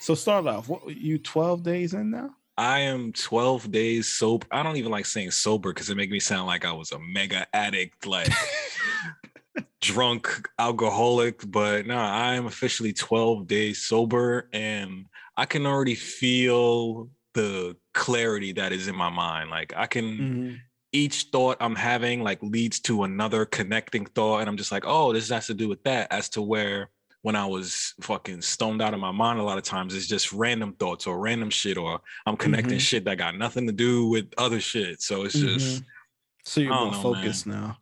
So start off. What you twelve days in now? I am 12 days sober. I don't even like saying sober because it makes me sound like I was a mega addict, like drunk alcoholic. But no, I am officially 12 days sober and I can already feel the clarity that is in my mind. Like I can mm-hmm. Each thought I'm having like leads to another connecting thought. And I'm just like, oh, this has to do with that, as to where when I was fucking stoned out of my mind a lot of times it's just random thoughts or random shit or I'm connecting mm-hmm. shit that got nothing to do with other shit. So it's mm-hmm. just so you're more know, focused man. now.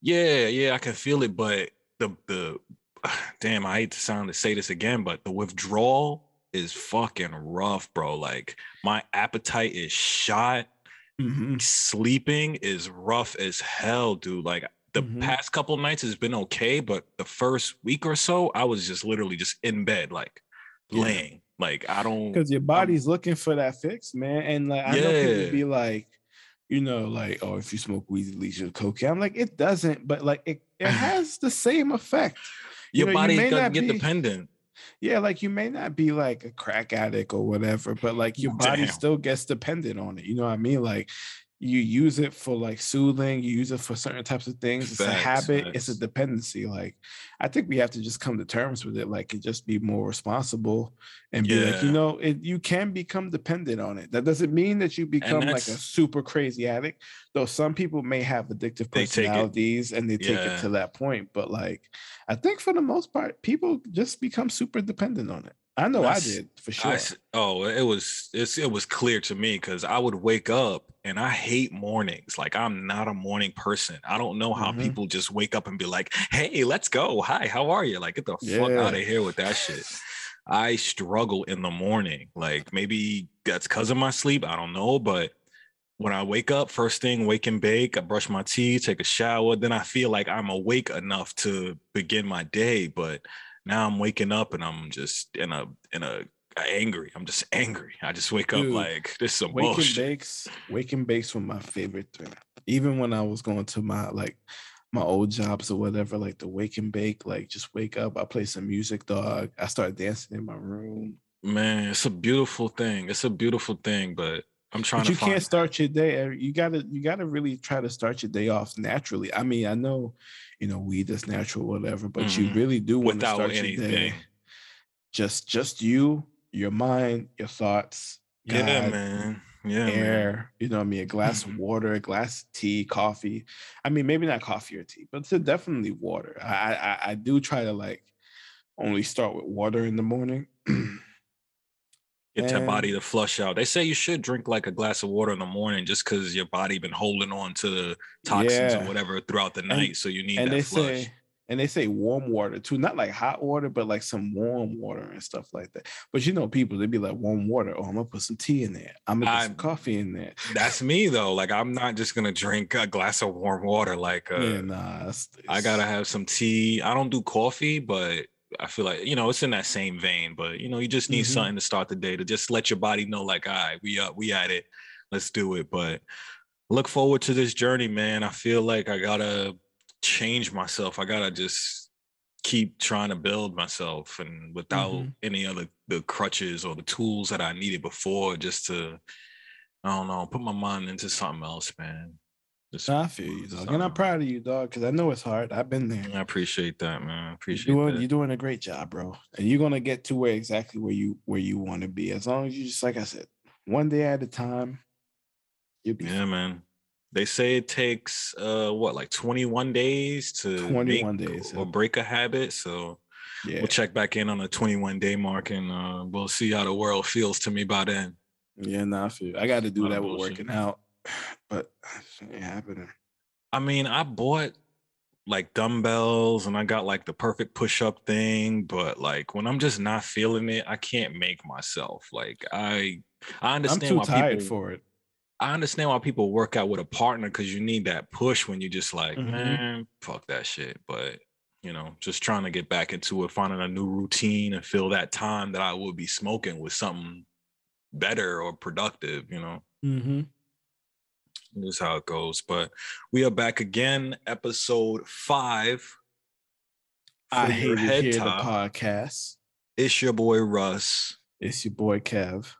Yeah, yeah, I can feel it, but the the damn, I hate to sound to say this again, but the withdrawal is fucking rough, bro. Like my appetite is shot. Mm-hmm. Sleeping is rough as hell, dude. Like the mm-hmm. past couple nights has been okay, but the first week or so, I was just literally just in bed, like yeah. laying. Like I don't because your body's I'm, looking for that fix, man. And like I yeah. know people be like, you know, like, oh, if you smoke weed, it leads you to cocaine. I'm like, it doesn't, but like it, it has the same effect. Your you know, body doesn't get be, dependent. Yeah, like you may not be like a crack addict or whatever, but like your body Damn. still gets dependent on it. You know what I mean? Like you use it for like soothing you use it for certain types of things it's facts, a habit facts. it's a dependency like i think we have to just come to terms with it like and just be more responsible and be yeah. like you know it, you can become dependent on it that doesn't mean that you become like a super crazy addict though some people may have addictive personalities and they take yeah. it to that point but like i think for the most part people just become super dependent on it I know I did for sure. I, oh, it was it was clear to me because I would wake up and I hate mornings. Like I'm not a morning person. I don't know how mm-hmm. people just wake up and be like, "Hey, let's go. Hi, how are you?" Like get the yeah. fuck out of here with that shit. I struggle in the morning. Like maybe that's because of my sleep. I don't know, but when I wake up, first thing, wake and bake, I brush my teeth, take a shower, then I feel like I'm awake enough to begin my day. But now I'm waking up and I'm just in a in a angry. I'm just angry. I just wake Dude, up like this is some wake bullshit. And bakes, wake and bakes were my favorite thing. Even when I was going to my like my old jobs or whatever, like the wake and bake, like just wake up, I play some music, dog. I start dancing in my room. Man, it's a beautiful thing. It's a beautiful thing, but I'm trying but you can't start your day. You gotta you gotta really try to start your day off naturally. I mean, I know you know, weed is natural, whatever, but mm-hmm. you really do want Without to start anything. your day. Just just you, your mind, your thoughts. God, yeah, man. Yeah. Air, man. you know I mean? A glass of mm-hmm. water, a glass of tea, coffee. I mean, maybe not coffee or tea, but it's definitely water. I, I I do try to like only start with water in the morning. get your body to flush out. They say you should drink like a glass of water in the morning just because your body been holding on to the toxins yeah. or whatever throughout the night. And, so you need and that they flush. Say, and they say warm water too, not like hot water, but like some warm water and stuff like that. But you know, people they be like warm water. Oh, I'm gonna put some tea in there. I'm gonna put I, some coffee in there. That's me though. Like I'm not just gonna drink a glass of warm water. Like uh, yeah, nah, it's, it's, I gotta have some tea. I don't do coffee, but I feel like you know it's in that same vein, but you know you just need mm-hmm. something to start the day to just let your body know, like, all right, we up, we at it, let's do it. But look forward to this journey, man. I feel like I gotta change myself. I gotta just keep trying to build myself, and without mm-hmm. any other the crutches or the tools that I needed before, just to I don't know, put my mind into something else, man. Just I feel you, dog. And I'm proud of you, dog, because I know it's hard. I've been there. I appreciate that, man. I appreciate you're doing, that. You're doing a great job, bro. And you're gonna get to where exactly where you where you want to be. As long as you just like I said, one day at a time, you'll be Yeah, fine. man. They say it takes uh what like 21 days to 21 days or break a habit. So yeah. we'll check back in on the 21 day mark and uh, we'll see how the world feels to me by then. Yeah, nah, I feel I got to do that with working out but it ain't happening. I mean, I bought like dumbbells and I got like the perfect push up thing, but like when I'm just not feeling it, I can't make myself. Like I I understand I'm too why tired people, for it. I understand why people work out with a partner because you need that push when you just like, mm-hmm. man, fuck that shit. But you know, just trying to get back into it, finding a new routine and fill that time that I would be smoking with something better or productive, you know. Mm-hmm. This is how it goes. But we are back again, episode five. I hate head top. the podcast. It's your boy Russ. It's your boy Kev.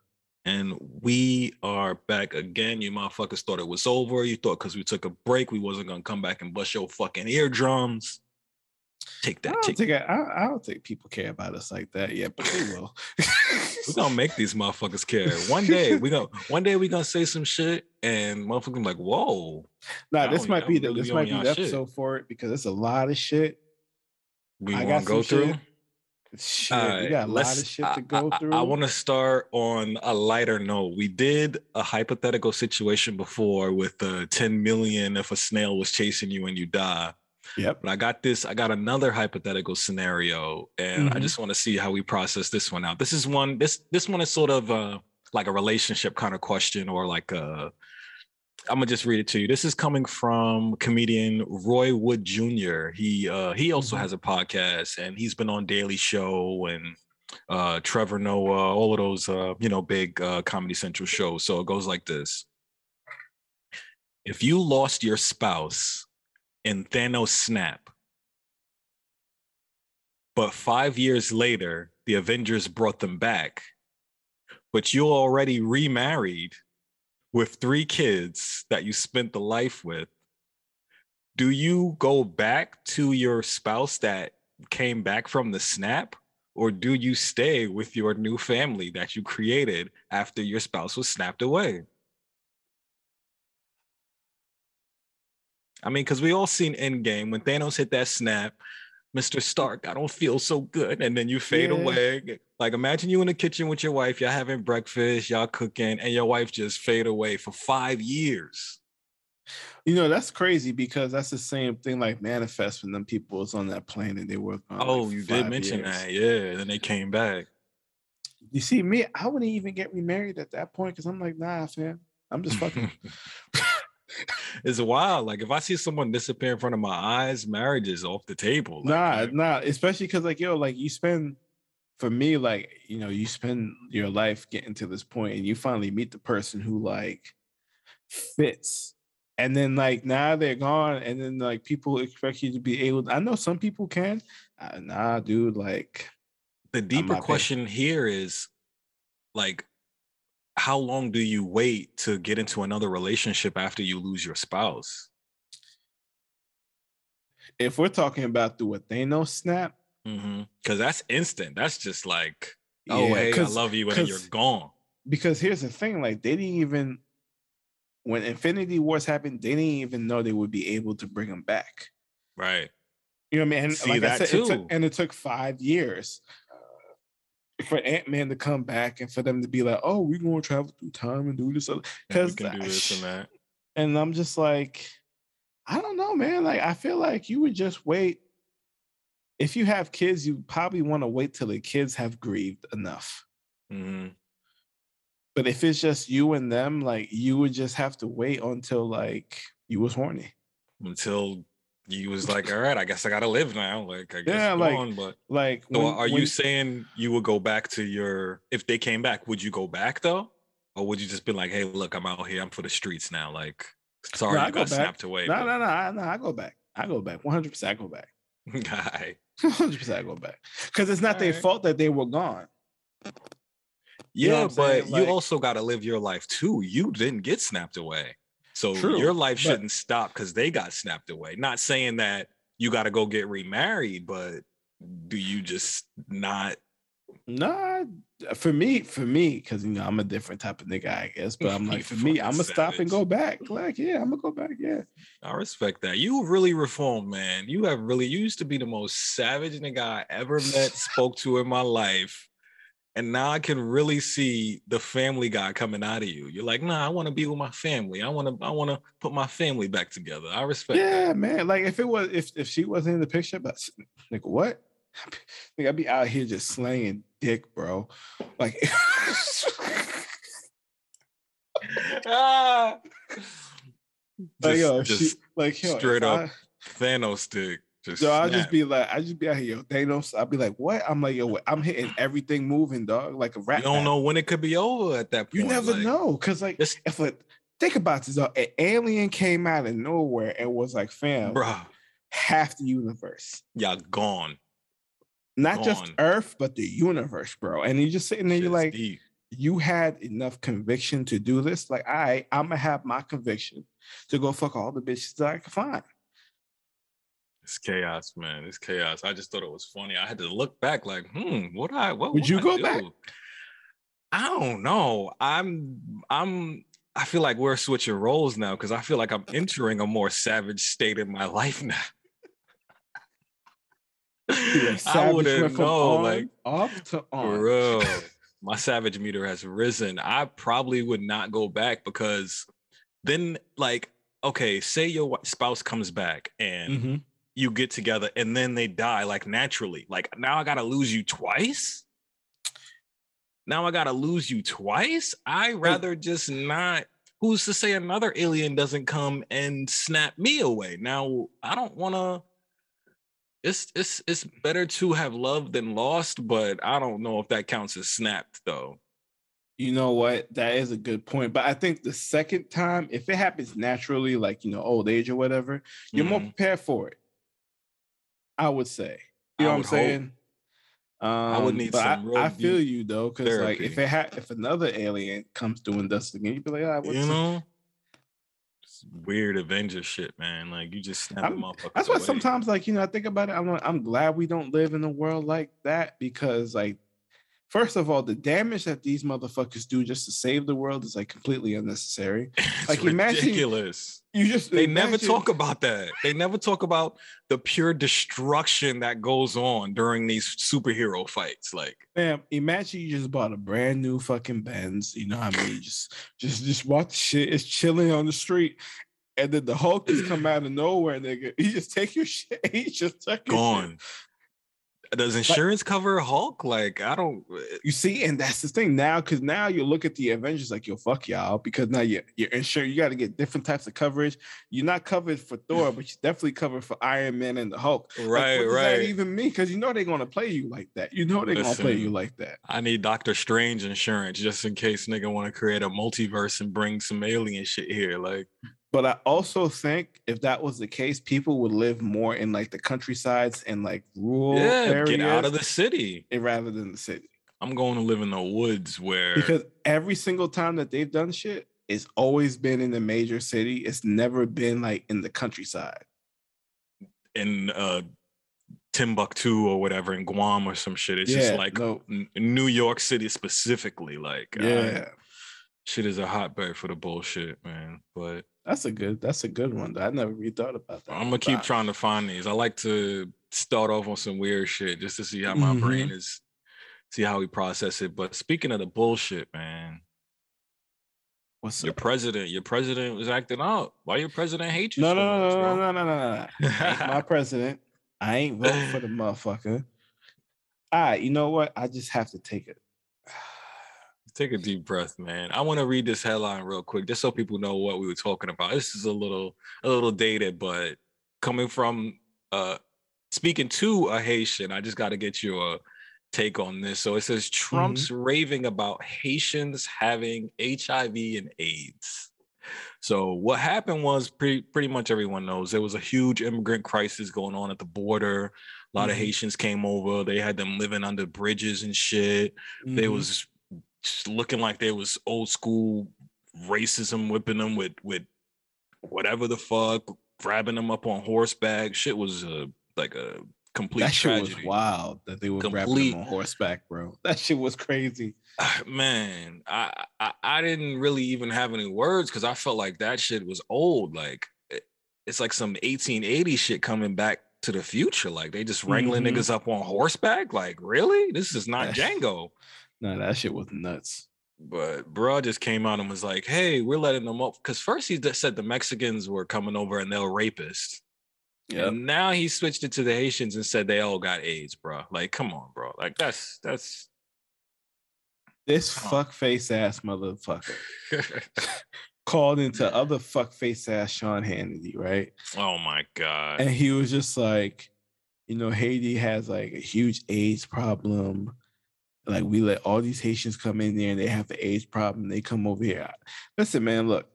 And we are back again. You motherfuckers thought it was over. You thought because we took a break, we wasn't gonna come back and bust your fucking eardrums. Take that. I don't, take think I, I, don't think people care about us like that yet, but they will. we're gonna make these motherfuckers care. One day we gonna one day we gonna say some shit and motherfuckers like, whoa. Nah, this might be the really this might be the episode shit. for it because it's a lot of shit. We I wanna go through. Shit. Shit, uh, we got a lot of shit to go I, through. I, I want to start on a lighter note. We did a hypothetical situation before with uh, 10 million if a snail was chasing you and you die. Yep. But I got this, I got another hypothetical scenario, and mm-hmm. I just want to see how we process this one out. This is one, this this one is sort of uh like a relationship kind of question or like a I'm gonna just read it to you. This is coming from comedian Roy Wood Jr. He uh, he also mm-hmm. has a podcast and he's been on Daily Show and uh, Trevor Noah, all of those uh, you know big uh, Comedy Central shows. So it goes like this: If you lost your spouse in Thanos snap, but five years later the Avengers brought them back, but you already remarried with three kids that you spent the life with, do you go back to your spouse that came back from the snap? Or do you stay with your new family that you created after your spouse was snapped away? I mean, because we all seen Endgame when Thanos hit that snap, Mr. Stark, I don't feel so good. And then you fade yeah. away. Like imagine you in the kitchen with your wife, y'all having breakfast, y'all cooking, and your wife just fade away for five years. You know, that's crazy because that's the same thing like manifest when them people was on that plane and they were Oh, like you did mention years. that, yeah. And they came back. You see, me, I wouldn't even get remarried at that point because I'm like, nah, fam. I'm just fucking it's wild. Like if I see someone disappear in front of my eyes, marriage is off the table. Like, nah, like, nah. Especially because like yo, like you spend for me, like you know, you spend your life getting to this point, and you finally meet the person who like fits. And then like now they're gone, and then like people expect you to be able. I know some people can. Uh, nah, dude. Like the deeper question here is like how long do you wait to get into another relationship after you lose your spouse? If we're talking about the what Thanos snap, because mm-hmm. that's instant. That's just like, oh yeah, hey, I love you, and you're gone. Because here's the thing: like they didn't even when Infinity Wars happened, they didn't even know they would be able to bring them back. Right. You know what I mean? And See like that I said, too. It took, and it took five years for Ant Man to come back and for them to be like, "Oh, we're going to travel through time and do this," because do this and that. And I'm just like, I don't know, man. Like, I feel like you would just wait. If you have kids, you probably want to wait till the kids have grieved enough. Mm-hmm. But if it's just you and them, like you would just have to wait until like you was horny. Until you was like, all right, I guess I gotta live now. Like, I guess yeah, like, on, but like, so when, are you saying you would go back to your if they came back? Would you go back though, or would you just be like, hey, look, I'm out here, I'm for the streets now. Like, sorry, no, you got snapped away. No, no, no, no, I go back. I go back. 100. percent I go back. Guy. 100. percent I go back because it's not all their right. fault that they were gone. Yeah, you know but like, you also got to live your life too. You didn't get snapped away. So True, your life shouldn't stop because they got snapped away. Not saying that you got to go get remarried, but do you just not? Nah, for me, for me, because you know I'm a different type of nigga, I guess. But I'm like, for me, I'm gonna stop and go back. Like, yeah, I'm gonna go back. Yeah, I respect that. You really reformed, man. You have really. You used to be the most savage nigga I ever met, spoke to in my life and now I can really see the family guy coming out of you. You're like, nah, I want to be with my family. I want to, I want to put my family back together. I respect. Yeah, that. man. Like if it was, if if she wasn't in the picture, but like what? Like I'd be out here just slaying dick, bro. Like. ah. Like yo, just she, like yo, straight up I, Thanos dick. Just so I'll just be like, I just be out here, yo, Thanos. I'll be like, what? I'm like, yo, I'm hitting everything moving, dog, like a rat. You don't know when it could be over at that point. You never like, know, cause like if a think about this. Though. An alien came out of nowhere and was like, "Fam, bro, half the universe, y'all gone." Not gone. just Earth, but the universe, bro. And you just sitting there, you're like, deep. you had enough conviction to do this. Like, I, right, I'm gonna have my conviction to go fuck all the bitches that I can find. It's chaos, man. It's chaos. I just thought it was funny. I had to look back, like, hmm, what I what would you I go do? back? I don't know. I'm I'm I feel like we're switching roles now because I feel like I'm entering a more savage state in my life now. I wouldn't know, like off to on. Bro, my savage meter has risen. I probably would not go back because then, like, okay, say your spouse comes back and mm-hmm. You get together and then they die, like naturally. Like now I gotta lose you twice now I gotta lose you twice. I rather just not. Who's to say another alien doesn't come and snap me away? Now I don't want to. It's it's it's better to have loved than lost, but I don't know if that counts as snapped though. You know what? That is a good point. But I think the second time, if it happens naturally, like you know, old age or whatever, you're mm-hmm. more prepared for it. I would say. You know what I'm saying? Um, I would um, need some. I, I, feel you though, because like if it had, if another alien comes through and does it again, you'd be like, ah, what's you know, weird Avenger shit, man. Like you just snap them up. That's why sometimes, like you know, I think about it. I'm like, I'm glad we don't live in a world like that because, like, First of all, the damage that these motherfuckers do just to save the world is like completely unnecessary. It's like ridiculous. Imagine, you just they imagine, never talk about that. They never talk about the pure destruction that goes on during these superhero fights. Like, man, imagine you just bought a brand new fucking Benz. You know what I mean? just, just, just watch shit. It's chilling on the street, and then the Hulk just come out of nowhere, nigga. He just take your shit. He just took your gone. Does insurance but, cover Hulk? Like, I don't. Eh, you see, and that's the thing now, because now you look at the Avengers like, yo, fuck y'all, because now you're, you're insured. You got to get different types of coverage. You're not covered for Thor, but you're definitely covered for Iron Man and the Hulk. Right, like, right. That even mean? Because you know they're gonna play you like that. You know they're gonna play you like that. I need Doctor Strange insurance just in case nigga want to create a multiverse and bring some alien shit here. Like, but I also think if that was the case, people would live more in like the countrysides and like rural yeah, areas. Get out of the city rather than the city. I'm going to live in the woods where because every single time that they've done shit, it's always been in the major city. It's never been like in the countryside. In uh Timbuktu or whatever in Guam or some shit. It's yeah, just like no. New York City specifically. Like yeah, uh, shit is a hotbed for the bullshit, man. But that's a good. That's a good one. I never really thought about that. I'm gonna keep trying to find these. I like to start off on some weird shit just to see how my mm-hmm. brain is, see how we process it. But speaking of the bullshit, man, what's your up? president? Your president was acting out. Why your president hate you? No, so no, much, no, no, no, no, no, no, my president. I ain't voting for the motherfucker. All right, you know what? I just have to take it take a deep breath, man. I want to read this headline real quick, just so people know what we were talking about. This is a little a little dated, but coming from uh speaking to a Haitian, I just got to get your take on this. So it says Trump's mm-hmm. raving about Haitians having HIV and AIDS. So what happened was pretty pretty much everyone knows there was a huge immigrant crisis going on at the border. A lot mm-hmm. of Haitians came over. They had them living under bridges and shit. Mm-hmm. There was looking like there was old school racism whipping them with with whatever the fuck, grabbing them up on horseback. Shit was a like a complete that shit tragedy. was wild that they were complete, grabbing them on horseback, bro. That shit was crazy. Man, I, I, I didn't really even have any words because I felt like that shit was old. Like it, it's like some 1880 shit coming back to the future. Like they just wrangling mm-hmm. niggas up on horseback. Like really, this is not Django. No, that shit was nuts. But bro just came out and was like, "Hey, we're letting them up." Because first he said the Mexicans were coming over and they're rapists. Yeah. Now he switched it to the Haitians and said they all got AIDS, bro. Like, come on, bro. Like that's that's this fuck face ass motherfucker called into other fuck face ass Sean Hannity, right? Oh my god! And he was just like, you know, Haiti has like a huge AIDS problem. Like we let all these Haitians come in there and they have the AIDS problem. They come over here. Listen, man, look,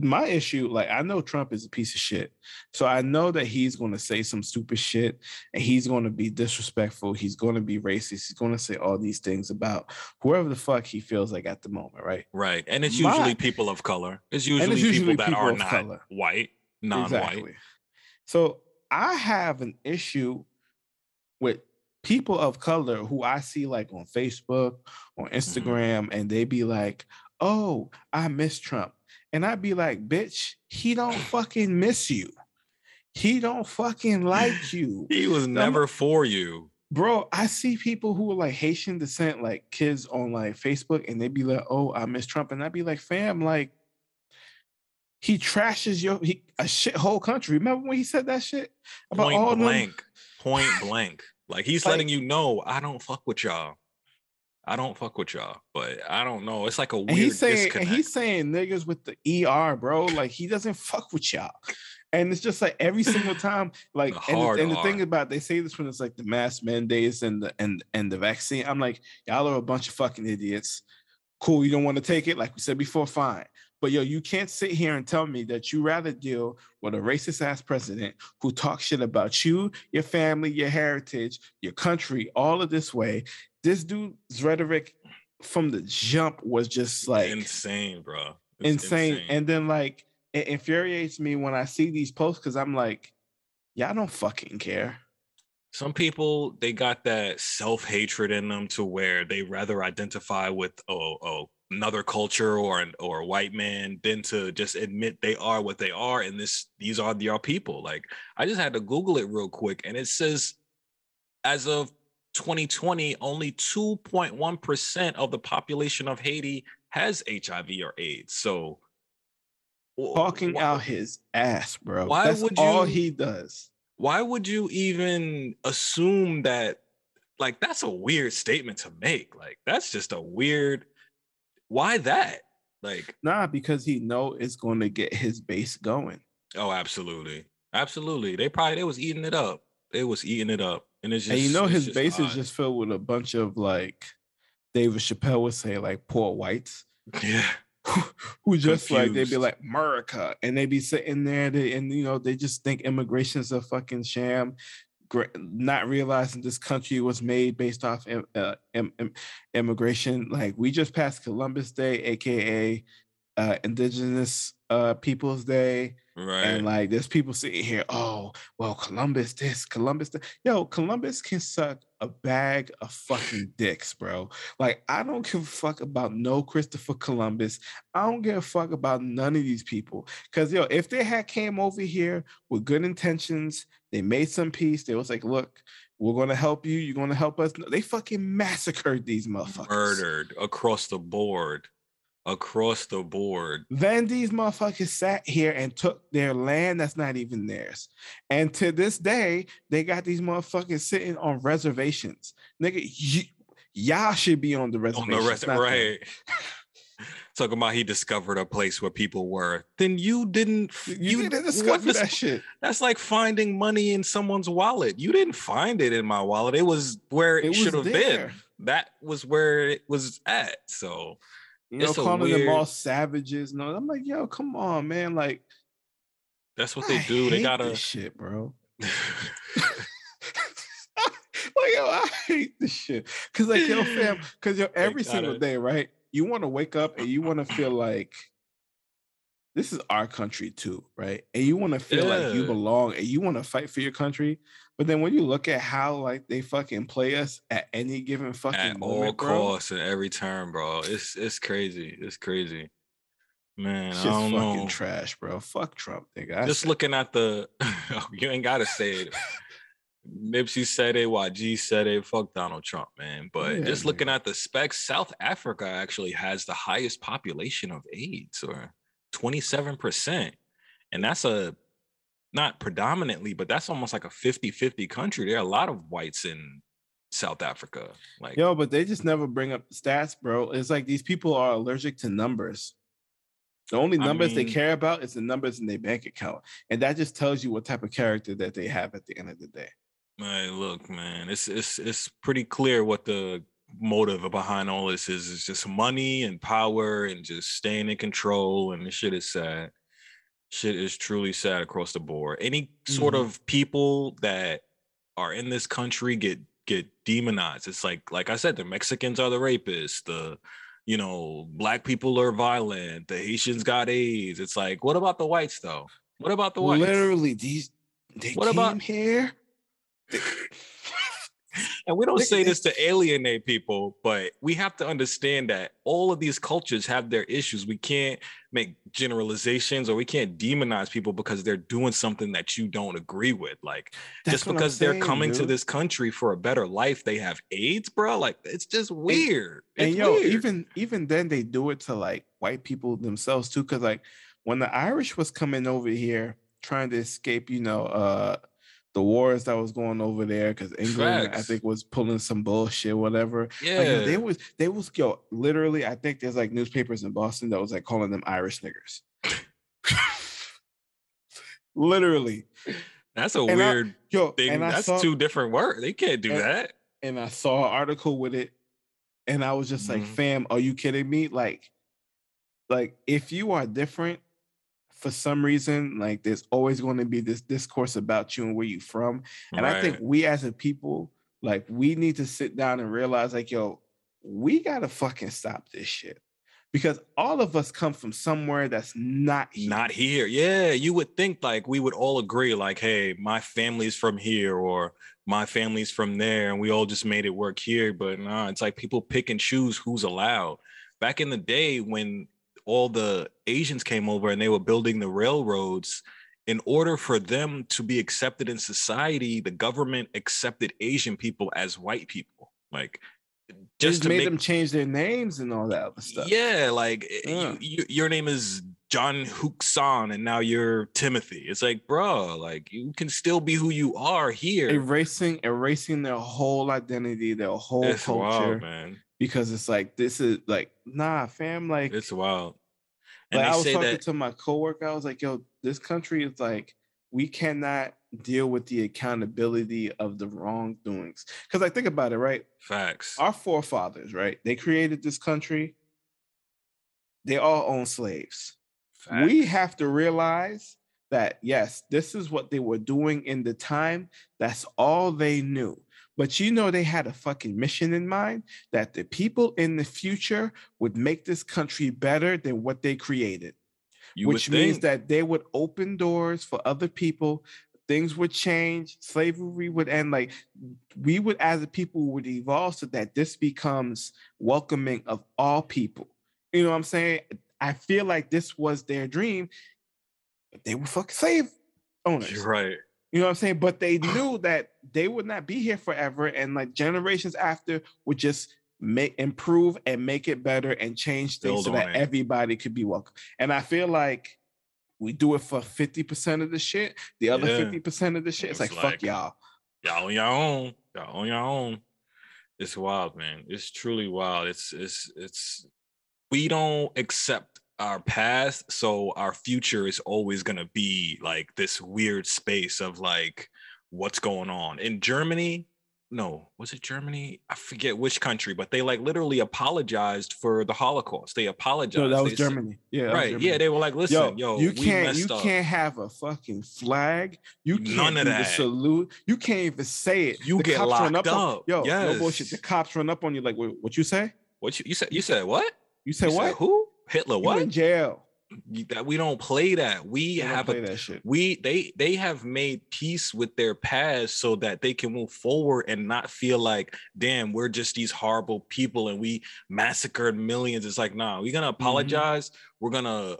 my issue, like I know Trump is a piece of shit. So I know that he's going to say some stupid shit and he's going to be disrespectful. He's going to be racist. He's going to say all these things about whoever the fuck he feels like at the moment, right? Right. And it's my, usually people of color. It's usually, it's usually people that are not color. white, non-white. Exactly. So I have an issue with people of color who I see like on Facebook, on mm-hmm. Instagram, mm-hmm. and they be like, "Oh, I miss Trump," and I'd be like, "Bitch, he don't fucking miss you. He don't fucking like you. he was never I'm, for you." Bro, I see people who are like Haitian descent, like kids on like Facebook, and they be like, "Oh, I miss Trump," and I'd be like, "Fam, like." He trashes your he, a shit whole country. Remember when he said that shit about point all blank, them? point blank. Like he's like, letting you know, I don't fuck with y'all. I don't fuck with y'all, but I don't know. It's like a weird and he's saying, disconnect. And he's saying niggas with the ER, bro. Like he doesn't fuck with y'all. And it's just like every single time, like, and, the, and the thing about they say this when it's like the mask mandates and the and and the vaccine. I'm like, y'all are a bunch of fucking idiots. Cool, you don't want to take it, like we said before, fine. But yo, you can't sit here and tell me that you rather deal with a racist ass president who talks shit about you, your family, your heritage, your country, all of this way. This dude's rhetoric from the jump was just like insane, bro. Insane. insane. And then like it infuriates me when I see these posts because I'm like, y'all don't fucking care. Some people they got that self hatred in them to where they rather identify with oh oh another culture or an, or a white man than to just admit they are what they are and this these are your people. Like i just had to google it real quick and it says as of 2020 only 2.1% of the population of haiti has hiv or aids. So talking why, out his ass bro. why That's would you, all he does. why would you even assume that like that's a weird statement to make. Like that's just a weird why that? Like, nah, because he know it's going to get his base going. Oh, absolutely, absolutely. They probably they was eating it up. They was eating it up, and it's just and you know his base odd. is just filled with a bunch of like David Chappelle would say like poor whites. Yeah. who just Confused. like they'd be like America, and they'd be sitting there, they, and you know they just think immigration's a fucking sham not realizing this country was made based off uh, immigration. Like we just passed Columbus Day, aka uh, Indigenous uh, Peoples Day. Right. And like there's people sitting here, oh, well, Columbus this, Columbus that. Yo, Columbus can suck a bag of fucking dicks, bro. Like, I don't give a fuck about no Christopher Columbus. I don't give a fuck about none of these people. Cause yo, if they had came over here with good intentions, they made some peace, they was like, look, we're gonna help you, you're gonna help us. They fucking massacred these motherfuckers. Murdered across the board across the board. Then these motherfuckers sat here and took their land that's not even theirs. And to this day, they got these motherfuckers sitting on reservations. Nigga, y- y'all should be on the reservation. On the res- right. Talking about he discovered a place where people were. Then you didn't. You, you didn't discover that shit. That's like finding money in someone's wallet. You didn't find it in my wallet. It was where it, it should have been. That was where it was at. So you know, calling weird... them all savages. No, I'm like, yo, come on, man. Like, that's what they do. They gotta shit, bro. like, yo, I hate this shit. Cause like, yo, fam, cause yo, every single day, right? You want to wake up and you want to feel like this is our country too, right? And you want to feel yeah. like you belong and you want to fight for your country. But then when you look at how like they fucking play us at any given fucking at moment, all costs and every turn, bro, it's it's crazy. It's crazy, man. It's just fucking know. trash, bro. Fuck Trump, nigga. just looking at the, oh, you ain't gotta say it. Nipsey said it, YG said it. Fuck Donald Trump, man. But yeah, just looking at the specs, South Africa actually has the highest population of AIDS, or 27%. And that's a not predominantly, but that's almost like a 50-50 country. There are a lot of whites in South Africa. Like yo, but they just never bring up stats, bro. It's like these people are allergic to numbers. The only numbers I mean, they care about is the numbers in their bank account. And that just tells you what type of character that they have at the end of the day. Man, look, man, it's it's it's pretty clear what the motive behind all this is. It's just money and power and just staying in control. And the shit is sad. Shit is truly sad across the board. Any sort mm-hmm. of people that are in this country get get demonized. It's like like I said, the Mexicans are the rapists. The you know, black people are violent. The Haitians got AIDS. It's like, what about the whites though? What about the whites? Literally, these they what came about here. And we don't say this to alienate people, but we have to understand that all of these cultures have their issues. We can't make generalizations or we can't demonize people because they're doing something that you don't agree with. Like That's just because saying, they're coming dude. to this country for a better life, they have AIDS, bro. Like it's just weird. And, and yo, weird. even even then they do it to like white people themselves too. Cause like when the Irish was coming over here trying to escape, you know, uh the wars that was going over there because England, Facts. I think, was pulling some bullshit, whatever. Yeah, like, they was they was yo literally. I think there's like newspapers in Boston that was like calling them Irish niggers. literally, that's a and weird I, yo, thing. That's saw, two different words. They can't do and, that. And I saw an article with it, and I was just mm-hmm. like, "Fam, are you kidding me? Like, like if you are different." For some reason, like there's always going to be this discourse about you and where you from. And right. I think we as a people, like we need to sit down and realize, like, yo, we gotta fucking stop this shit. Because all of us come from somewhere that's not here. Not here. Yeah. You would think like we would all agree, like, hey, my family's from here or my family's from there, and we all just made it work here. But nah, it's like people pick and choose who's allowed. Back in the day when all the Asians came over and they were building the railroads. In order for them to be accepted in society, the government accepted Asian people as white people. Like just to made make, them change their names and all that other stuff. Yeah, like yeah. You, you, your name is John Hookson and now you're Timothy. It's like, bro, like you can still be who you are here. Erasing, erasing their whole identity, their whole it's culture, wild, man. Because it's like this is like, nah, fam, like it's wild. And like I was talking that... to my coworker, I was like, yo, this country is like, we cannot deal with the accountability of the wrongdoings. Because I think about it, right? Facts. Our forefathers, right? They created this country. They all own slaves. Facts. We have to realize that yes, this is what they were doing in the time. That's all they knew. But you know, they had a fucking mission in mind that the people in the future would make this country better than what they created. You which means that they would open doors for other people. Things would change, slavery would end. Like we would, as a people, would evolve so that this becomes welcoming of all people. You know what I'm saying? I feel like this was their dream. but They were fucking slave owners. You're right. You know what I'm saying? But they knew that they would not be here forever, and like generations after would just make improve and make it better and change things Build so that it. everybody could be welcome. And I feel like we do it for 50% of the shit. The other yeah. 50% of the shit, it's, it's like, like, fuck y'all. Y'all on your own. Y'all on your own. It's wild, man. It's truly wild. It's it's it's we don't accept our past so our future is always going to be like this weird space of like what's going on. In germany no was it germany? I forget which country but they like literally apologized for the holocaust. They apologized. No, that was they germany. Yeah right germany. yeah they were like listen yo, yo you can't you up. can't have a fucking flag. You can't None of that. salute. You can't even say it. You the get locked up, up. On, yo yes. no bullshit. The cops run up on you like what, what you say? What you, you said you said what? You said you what? said who Hitler, what? in jail. That we don't play that. We have a, that shit. we they they have made peace with their past so that they can move forward and not feel like, damn, we're just these horrible people and we massacred millions. It's like, nah, we're gonna mm-hmm. apologize. Mm-hmm. We're gonna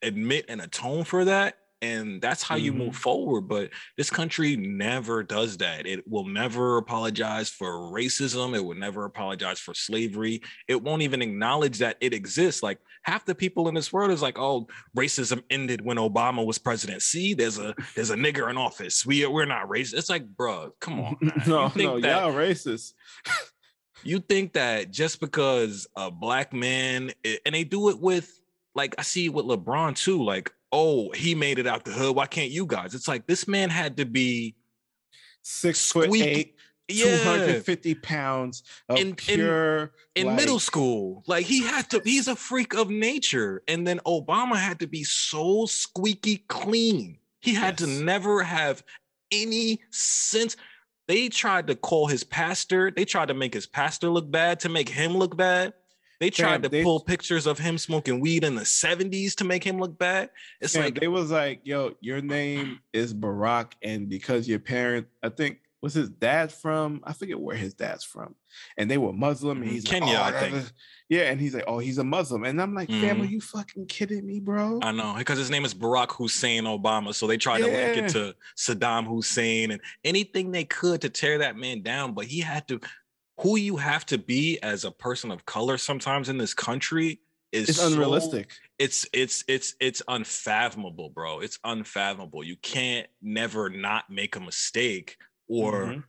admit and atone for that, and that's how mm-hmm. you move mm-hmm. forward but this country never does that. It will never apologize for racism. It will never apologize for slavery. It won't even acknowledge that it exists. Like half the people in this world is like oh racism ended when obama was president. See there's a there's a nigger in office. We we're not racist. It's like bro come on no no that, y'all racist. You think that just because a black man and they do it with like I see with LeBron too, like oh, he made it out the hood. Why can't you guys? It's like this man had to be six foot eight, yeah. 250 pounds of in, pure in, in like, middle school. Like he had to, he's a freak of nature. And then Obama had to be so squeaky clean. He had yes. to never have any sense. They tried to call his pastor, they tried to make his pastor look bad to make him look bad. They tried to they, pull pictures of him smoking weed in the 70s to make him look bad. It's like they was like, yo, your name is Barack, and because your parent, I think was his dad from? I forget where his dad's from, and they were Muslim. And mm-hmm. he's Kenya, like, oh, I think. Yeah, and he's like, oh, he's a Muslim, and I'm like, mm-hmm. fam, are mm-hmm. you fucking kidding me, bro? I know because his name is Barack Hussein Obama, so they tried yeah. to link it to Saddam Hussein and anything they could to tear that man down. But he had to. Who you have to be as a person of color sometimes in this country is it's so, unrealistic. It's it's it's it's unfathomable, bro. It's unfathomable. You can't never not make a mistake or mm-hmm.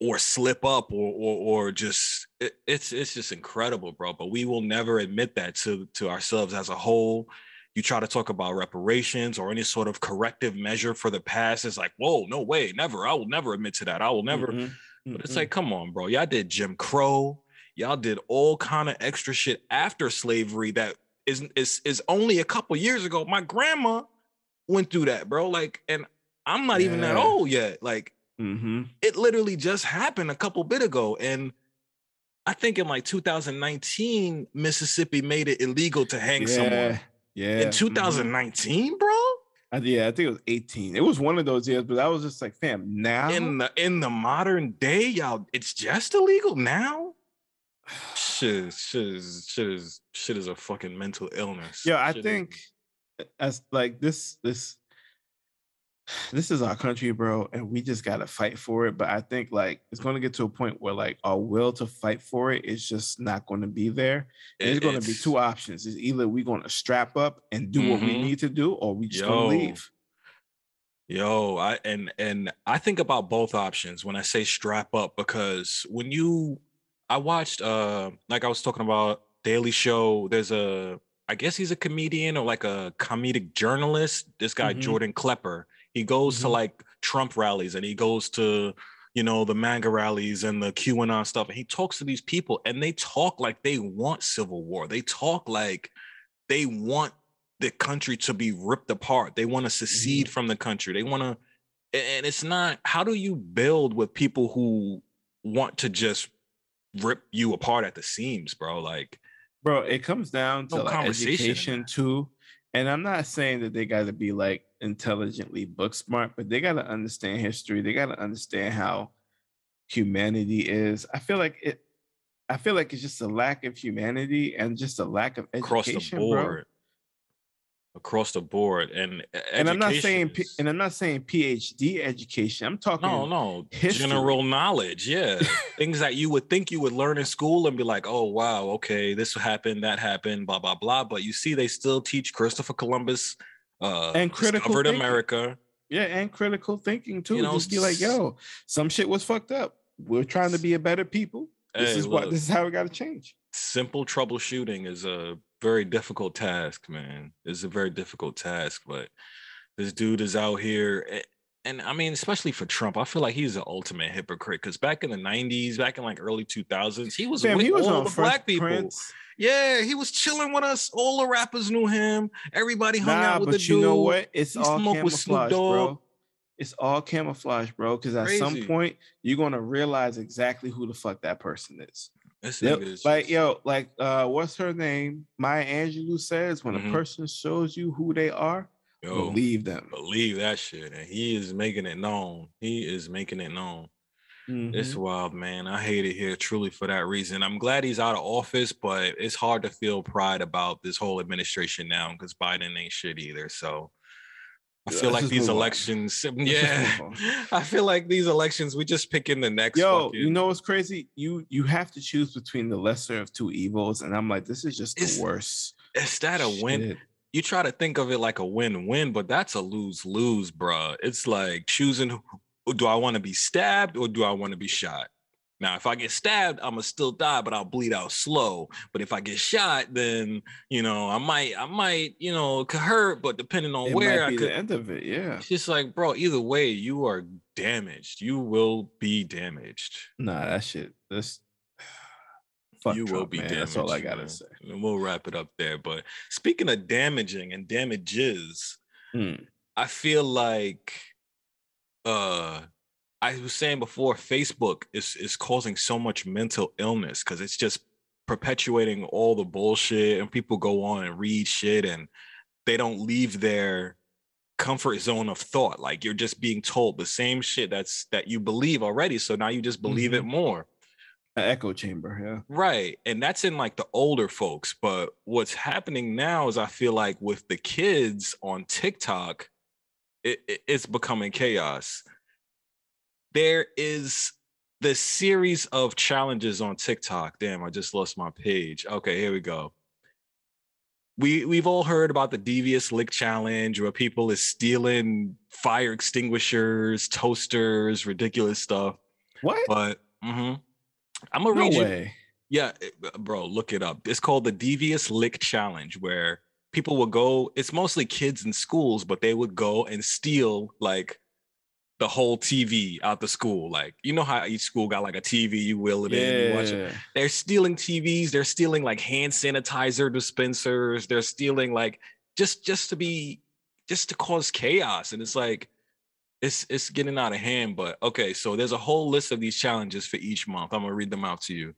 or slip up or or, or just it, it's it's just incredible, bro. But we will never admit that to to ourselves as a whole. You try to talk about reparations or any sort of corrective measure for the past. It's like, whoa, no way, never. I will never admit to that. I will never. Mm-hmm. But it's like, come on, bro. Y'all did Jim Crow. Y'all did all kind of extra shit after slavery that is is is only a couple years ago. My grandma went through that, bro. Like, and I'm not yeah. even that old yet. Like, Mm-hmm. It literally just happened a couple bit ago, and I think in like 2019, Mississippi made it illegal to hang yeah, someone. Yeah, in 2019, mm-hmm. bro. Uh, yeah, I think it was 18. It was one of those years, but I was just like, fam, now in the in the modern day, y'all, it's just illegal now. shit, shit is shit is shit is a fucking mental illness. Yeah, I shit think is... as like this this this is our country, bro, and we just gotta fight for it. But I think like it's gonna get to a point where like our will to fight for it is just not gonna be there. And it's, gonna be two options. It's either we're gonna strap up and do mm-hmm. what we mm-hmm. need to do, or we just Yo. gonna leave. Yo, I and and I think about both options when I say strap up because when you I watched uh like I was talking about Daily Show, there's a I guess he's a comedian or like a comedic journalist. This guy mm-hmm. Jordan Klepper he goes mm-hmm. to like Trump rallies and he goes to, you know, the MAGA rallies and the QAnon stuff. And he talks to these people and they talk like they want civil war. They talk like they want the country to be ripped apart. They want to secede mm-hmm. from the country. They want to, and it's not, how do you build with people who want to just rip you apart at the seams, bro? Like, bro, it comes down to no like education too. And I'm not saying that they got to be like intelligently book smart, but they got to understand history. They got to understand how humanity is. I feel like it. I feel like it's just a lack of humanity and just a lack of education, across the board. Across the board, and and I'm not saying and I'm not saying PhD education. I'm talking no, no history. general knowledge. Yeah, things that you would think you would learn in school and be like, oh wow, okay, this happened, that happened, blah blah blah. But you see, they still teach Christopher Columbus uh, and critical discovered thinking. America. Yeah, and critical thinking too. You know, Just be like, yo, some shit was fucked up. We're trying to be a better people. This hey, is look, what this is how we got to change. Simple troubleshooting is a very difficult task, man. It's a very difficult task, but this dude is out here eh, and I mean, especially for Trump, I feel like he's an ultimate hypocrite. Because back in the '90s, back in like early 2000s, he was Damn, with he was all the black people. Prince. Yeah, he was chilling with us. All the rappers knew him. Everybody hung nah, out with but the you dude. know what? It's he all camouflage, bro. It's all camouflage, bro. Because at some point, you're gonna realize exactly who the fuck that person is. Yep. is like just... yo, like uh, what's her name? Maya Angelou says, when mm-hmm. a person shows you who they are, yo, believe them. Believe that shit, and he is making it known. He is making it known. Mm-hmm. It's wild, man. I hate it here truly for that reason. I'm glad he's out of office, but it's hard to feel pride about this whole administration now because Biden ain't shit either. So I feel like these elections, yeah. I feel like these elections, we just pick in the next. Yo, fucking... you know what's crazy? You you have to choose between the lesser of two evils, and I'm like, this is just the worst. Is that a win? You try to think of it like a win-win, but that's a lose-lose, bro. It's like choosing do I want to be stabbed or do I want to be shot? Now, if I get stabbed, I'm gonna still die, but I'll bleed out slow. But if I get shot, then you know I might, I might, you know, could hurt. But depending on it where I could, the end of it, yeah. It's just like, bro. Either way, you are damaged. You will be damaged. Nah, that shit. This. you Trump, will be man. damaged. That's all I gotta man. say. And we'll wrap it up there. But speaking of damaging and damages, hmm. I feel like uh I was saying before, Facebook is is causing so much mental illness because it's just perpetuating all the bullshit, and people go on and read shit, and they don't leave their comfort zone of thought. Like you're just being told the same shit that's that you believe already, so now you just believe mm-hmm. it more. An echo chamber, yeah. Right, and that's in like the older folks. But what's happening now is I feel like with the kids on TikTok, it, it, it's becoming chaos there is the series of challenges on TikTok. Damn, I just lost my page. Okay, here we go. We we've all heard about the devious lick challenge where people is stealing fire extinguishers, toasters, ridiculous stuff. What? But mm-hmm. I'm gonna no read way. you. Yeah, bro, look it up. It's called the devious lick challenge where people will go, it's mostly kids in schools, but they would go and steal like the whole TV out the school. Like, you know how each school got like a TV, you will it yeah. in, you watch it. They're stealing TVs, they're stealing like hand sanitizer dispensers, they're stealing like just just to be just to cause chaos. And it's like it's it's getting out of hand. But okay, so there's a whole list of these challenges for each month. I'm gonna read them out to you.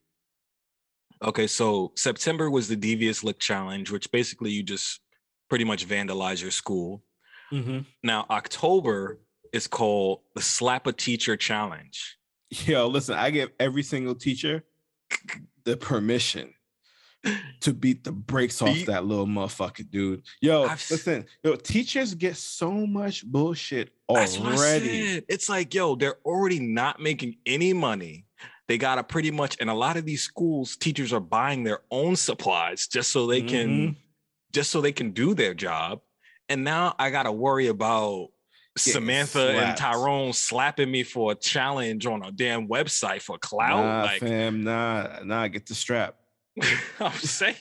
Okay, so September was the devious lick challenge, which basically you just pretty much vandalize your school. Mm-hmm. Now October is called the Slap a Teacher Challenge. Yo, listen, I give every single teacher the permission to beat the brakes off that little motherfucker, dude. Yo, I've, listen, yo, teachers get so much bullshit already. It's like, yo, they're already not making any money. They gotta pretty much, and a lot of these schools, teachers are buying their own supplies just so they can, mm-hmm. just so they can do their job. And now I gotta worry about Samantha slapped. and Tyrone slapping me for a challenge on a damn website for clout. Nah, like, fam, nah, nah, get the strap. I'm saying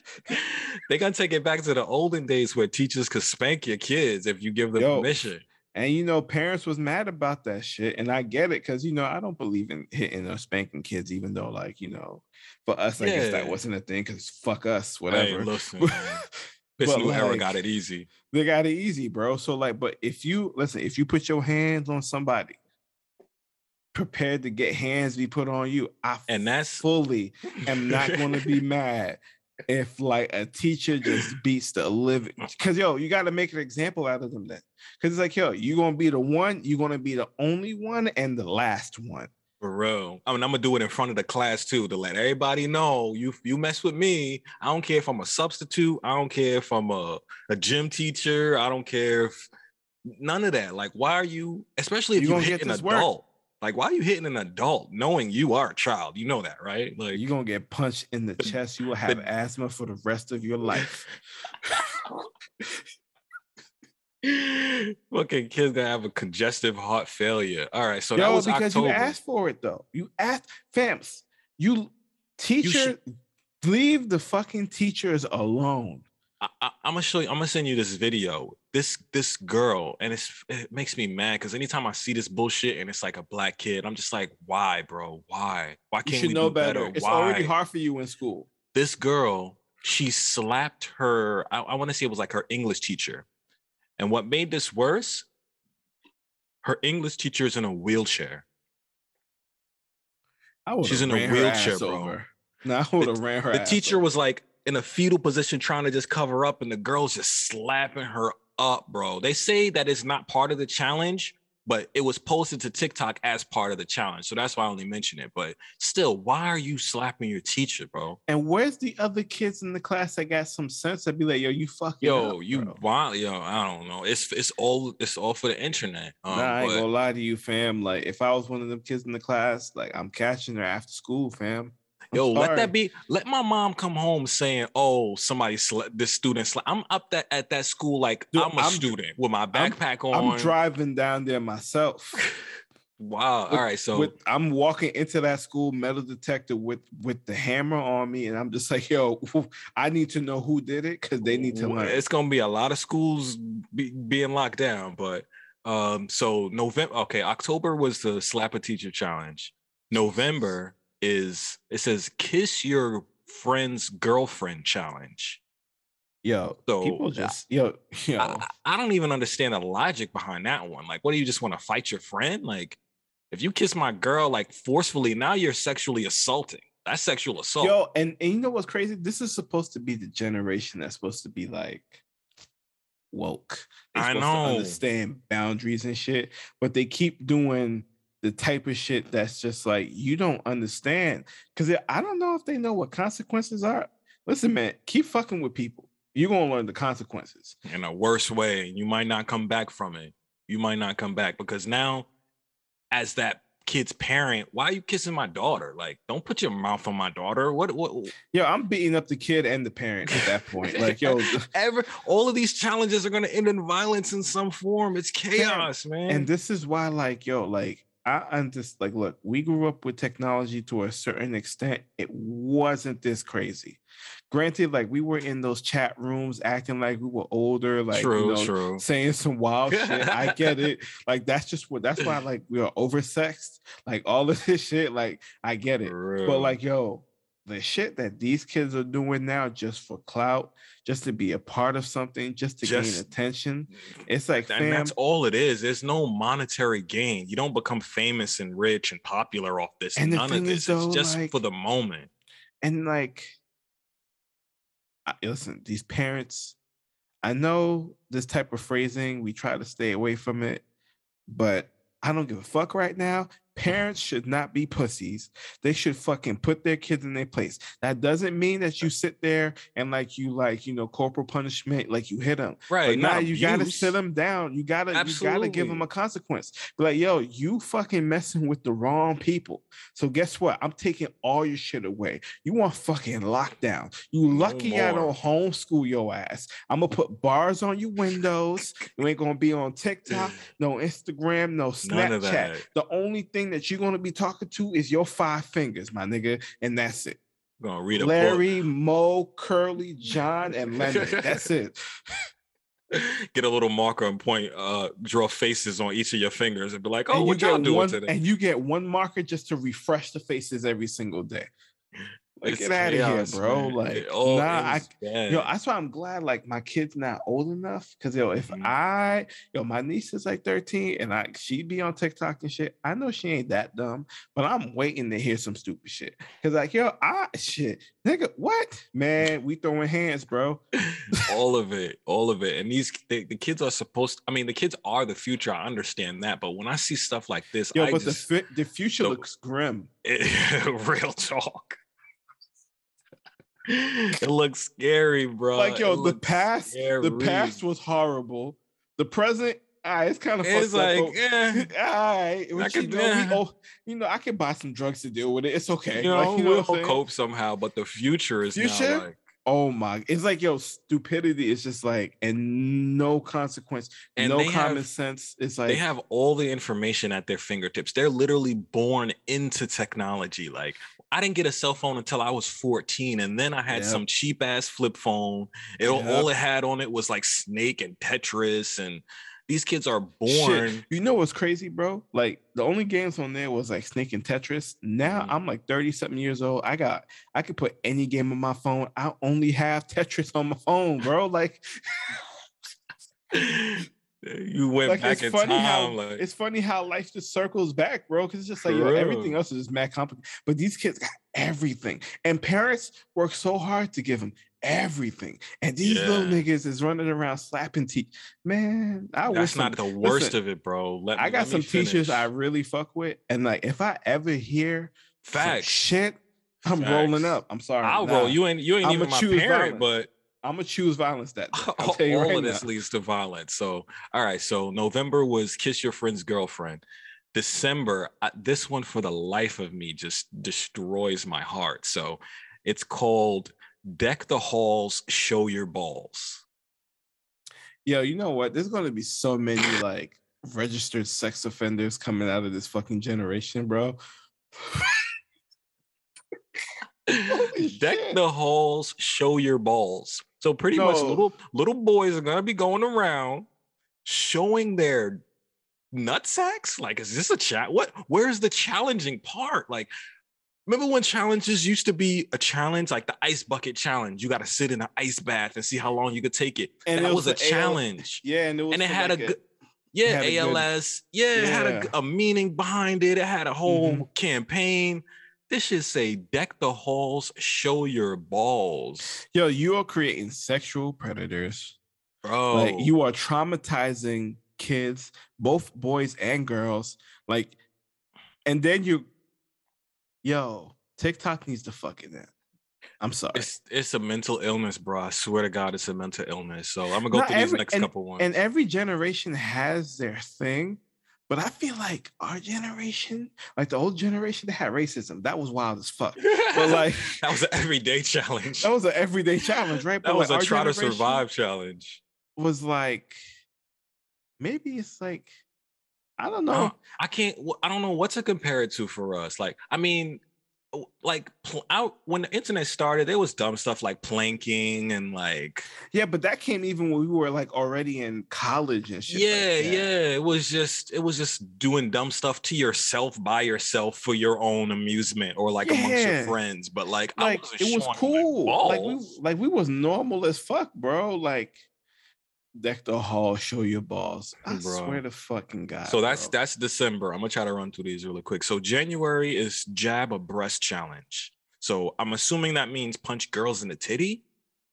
they're gonna take it back to the olden days where teachers could spank your kids if you give them Yo, permission. And you know, parents was mad about that shit, and I get it because you know I don't believe in hitting or spanking kids, even though like you know, for us, I yeah. guess that wasn't a thing because fuck us, whatever. Hey, listen, This but new like, era got it easy. They got it easy, bro. So like, but if you listen, if you put your hands on somebody, prepared to get hands be put on you, I and that's fully am not going to be mad if like a teacher just beats the living. Mm. Because yo, you got to make an example out of them then. Because it's like yo, you're gonna be the one, you're gonna be the only one and the last one. For real. I mean, I'm gonna do it in front of the class too to let everybody know you you mess with me. I don't care if I'm a substitute. I don't care if I'm a, a gym teacher. I don't care if none of that. Like, why are you, especially if you, you hit an adult? Work. Like, why are you hitting an adult knowing you are a child? You know that, right? Like you're gonna get punched in the chest. You will have asthma for the rest of your life. Fucking kid's gonna have a congestive heart failure. All right, so Yo, that was because October. you asked for it though. You asked, fams. You teacher, you leave the fucking teachers alone. I, am gonna show you. I'm gonna send you this video. This this girl, and it's it makes me mad because anytime I see this bullshit and it's like a black kid, I'm just like, why, bro? Why? Why can't you should we know better? better? It's why? already hard for you in school. This girl, she slapped her. I, I want to say it was like her English teacher and what made this worse, her English teacher is in a wheelchair. She's in a wheelchair, bro. Over. No, I would have ran her. The teacher over. was like in a fetal position, trying to just cover up, and the girl's just slapping her up, bro. They say that it's not part of the challenge, but it was posted to TikTok as part of the challenge. So that's why I only mention it. But still, why are you slapping your teacher, bro? And where's the other kids in the class that got some sense to be like, yo, you fucking Yo, up, you want yo, I don't know. It's it's all it's all for the internet. Um, nah, I ain't but, gonna lie to you, fam. Like if I was one of them kids in the class, like I'm catching her after school, fam. Yo, let that be. Let my mom come home saying, "Oh, somebody slept. This student slept." I'm up that at that school like Dude, I'm a I'm, student with my backpack I'm, on. I'm driving down there myself. Wow. All right. So with, I'm walking into that school metal detector with with the hammer on me, and I'm just like, yo, I need to know who did it because they need to learn. It's gonna be a lot of schools be, being locked down, but um, so November. Okay, October was the slap a teacher challenge. November is it says kiss your friend's girlfriend challenge. Yo, so people just yo, yo. I, I, don't even understand the logic behind that one. Like, what do you just want to fight your friend? Like, if you kiss my girl like forcefully, now you're sexually assaulting. That's sexual assault. Yo, and, and you know what's crazy? This is supposed to be the generation that's supposed to be like woke. They're I know. understand boundaries and shit, but they keep doing the type of shit that's just like you don't understand. Because I don't know if they know what consequences are. Listen, man, keep fucking with people. You're gonna learn the consequences in a worse way. You might not come back from it. You might not come back because now, as that kid's parent, why are you kissing my daughter? Like, don't put your mouth on my daughter. What? What? Yo, I'm beating up the kid and the parent at that point. Like, yo, ever all of these challenges are gonna end in violence in some form. It's chaos, man. And this is why, like, yo, like I understand. Like, look, we grew up with technology to a certain extent. It wasn't this crazy. Granted, like we were in those chat rooms acting like we were older, like true, you know, true. saying some wild shit. I get it. Like that's just what. That's why like we are oversexed. Like all of this shit. Like I get it. But like, yo, the shit that these kids are doing now just for clout, just to be a part of something, just to just, gain attention. Mm-hmm. It's like, and fam, that's all it is. There's no monetary gain. You don't become famous and rich and popular off this. And None of this. Is, though, it's just like, for the moment. And like, I, listen, these parents, I know this type of phrasing, we try to stay away from it, but I don't give a fuck right now. Parents should not be pussies. They should fucking put their kids in their place. That doesn't mean that you sit there and like you like you know corporal punishment, like you hit them. Right but now, you gotta sit them down. You gotta Absolutely. you gotta give them a consequence. Be like, yo, you fucking messing with the wrong people. So guess what? I'm taking all your shit away. You want fucking lockdown. You lucky no I don't homeschool your ass. I'm gonna put bars on your windows. you ain't gonna be on TikTok, no Instagram, no Snapchat. The only thing thing that you're gonna be talking to is your five fingers, my nigga, and that's it. I'm gonna read a Larry. Moe, Curly, John, and Leonard. that's it. Get a little marker and point, uh, draw faces on each of your fingers and be like, "Oh, what y'all doing one, today?" And you get one marker just to refresh the faces every single day. Like, it's get out of here, bro. Man. Like, nah, I, yo, that's why I'm glad like my kid's not old enough. Cause yo, if mm-hmm. I, yo, my niece is like 13 and I she'd be on TikTok and shit. I know she ain't that dumb, but I'm waiting to hear some stupid shit. Cause like, yo, I shit, nigga, what? Man, we throwing hands, bro. all of it, all of it. And these the, the, kids are supposed, I mean, the kids are the future. I understand that, but when I see stuff like this, yo, I but just, the the future the, looks grim. It, real talk it looks scary, bro. Like yo, the past, scary. the past was horrible. The present, ah, it's kind of it's like, up, eh, all right. Which, could, you, know, we, oh, you know, I can buy some drugs to deal with it. It's okay. You know, like, you know we'll cope somehow. But the future is future? like, oh my, it's like yo, stupidity is just like, and no consequence, and no common have, sense. It's like they have all the information at their fingertips. They're literally born into technology. Like I didn't get a cell phone until I was 14, and then I had yep. some cheap ass flip phone. It yep. all it had on it was like Snake and Tetris, and these kids are born. Shit. You know what's crazy, bro? Like the only games on there was like Snake and Tetris. Now mm-hmm. I'm like 30 something years old. I got I could put any game on my phone. I only have Tetris on my phone, bro. Like you went like, back in time. How, like, it's funny how life just circles back, bro. Because it's just like yo, everything else is just mad complicated, but these kids got everything, and parents work so hard to give them everything, and these yeah. little niggas is running around slapping teeth. Man, I that's not some, the worst listen, of it, bro. Let, I got some teachers I really fuck with, and like if I ever hear facts shit, I'm Facts. rolling up. I'm sorry. I'll nah. roll. You ain't you ain't I'm even my parent, violence. but I'm gonna choose violence that day. I'll tell you all right of this leads to violence. So, all right. So November was kiss your friend's girlfriend. December, I, this one for the life of me just destroys my heart. So it's called Deck the Halls, Show Your Balls. Yo, you know what? There's gonna be so many like registered sex offenders coming out of this fucking generation, bro. Deck the halls, show your balls. So pretty much little little boys are gonna be going around showing their nut sacks. Like, is this a chat? What? Where's the challenging part? Like, remember when challenges used to be a challenge, like the ice bucket challenge? You got to sit in an ice bath and see how long you could take it. And that it was, was, a challenge. AL- yeah, and it, and it had like a good. Yeah, ALS. Good, yeah, it had a, a, meaning behind it. It had a whole mm-hmm. campaign. This should say deck the halls, show your balls. Yo, you are creating sexual predators. Bro. Like you are traumatizing kids, both boys and girls. Like, and then you yo, TikTok needs to fucking end. I'm sorry. It's it's a mental illness, bro. I swear to God, it's a mental illness. So I'm gonna go Not through every, these next and, couple ones. And every generation has their thing. But I feel like our generation, like the old generation that had racism, that was wild as fuck. But like that was an everyday challenge. That was an everyday challenge, right? That but was like, a try to survive challenge. Was like maybe it's like I don't know. I can't. I don't know what to compare it to for us. Like, I mean, like out when the internet started, there was dumb stuff like planking and like yeah, but that came even when we were like already in college and shit. Yeah, like yeah, it was just it was just doing dumb stuff to yourself by yourself for your own amusement or like yeah. amongst your friends. But like, like it was cool. Like we like we was normal as fuck, bro. Like deck the hall, show your balls. I bro. swear to fucking God. So that's bro. that's December. I'm gonna try to run through these really quick. So January is jab a breast challenge. So I'm assuming that means punch girls in the titty.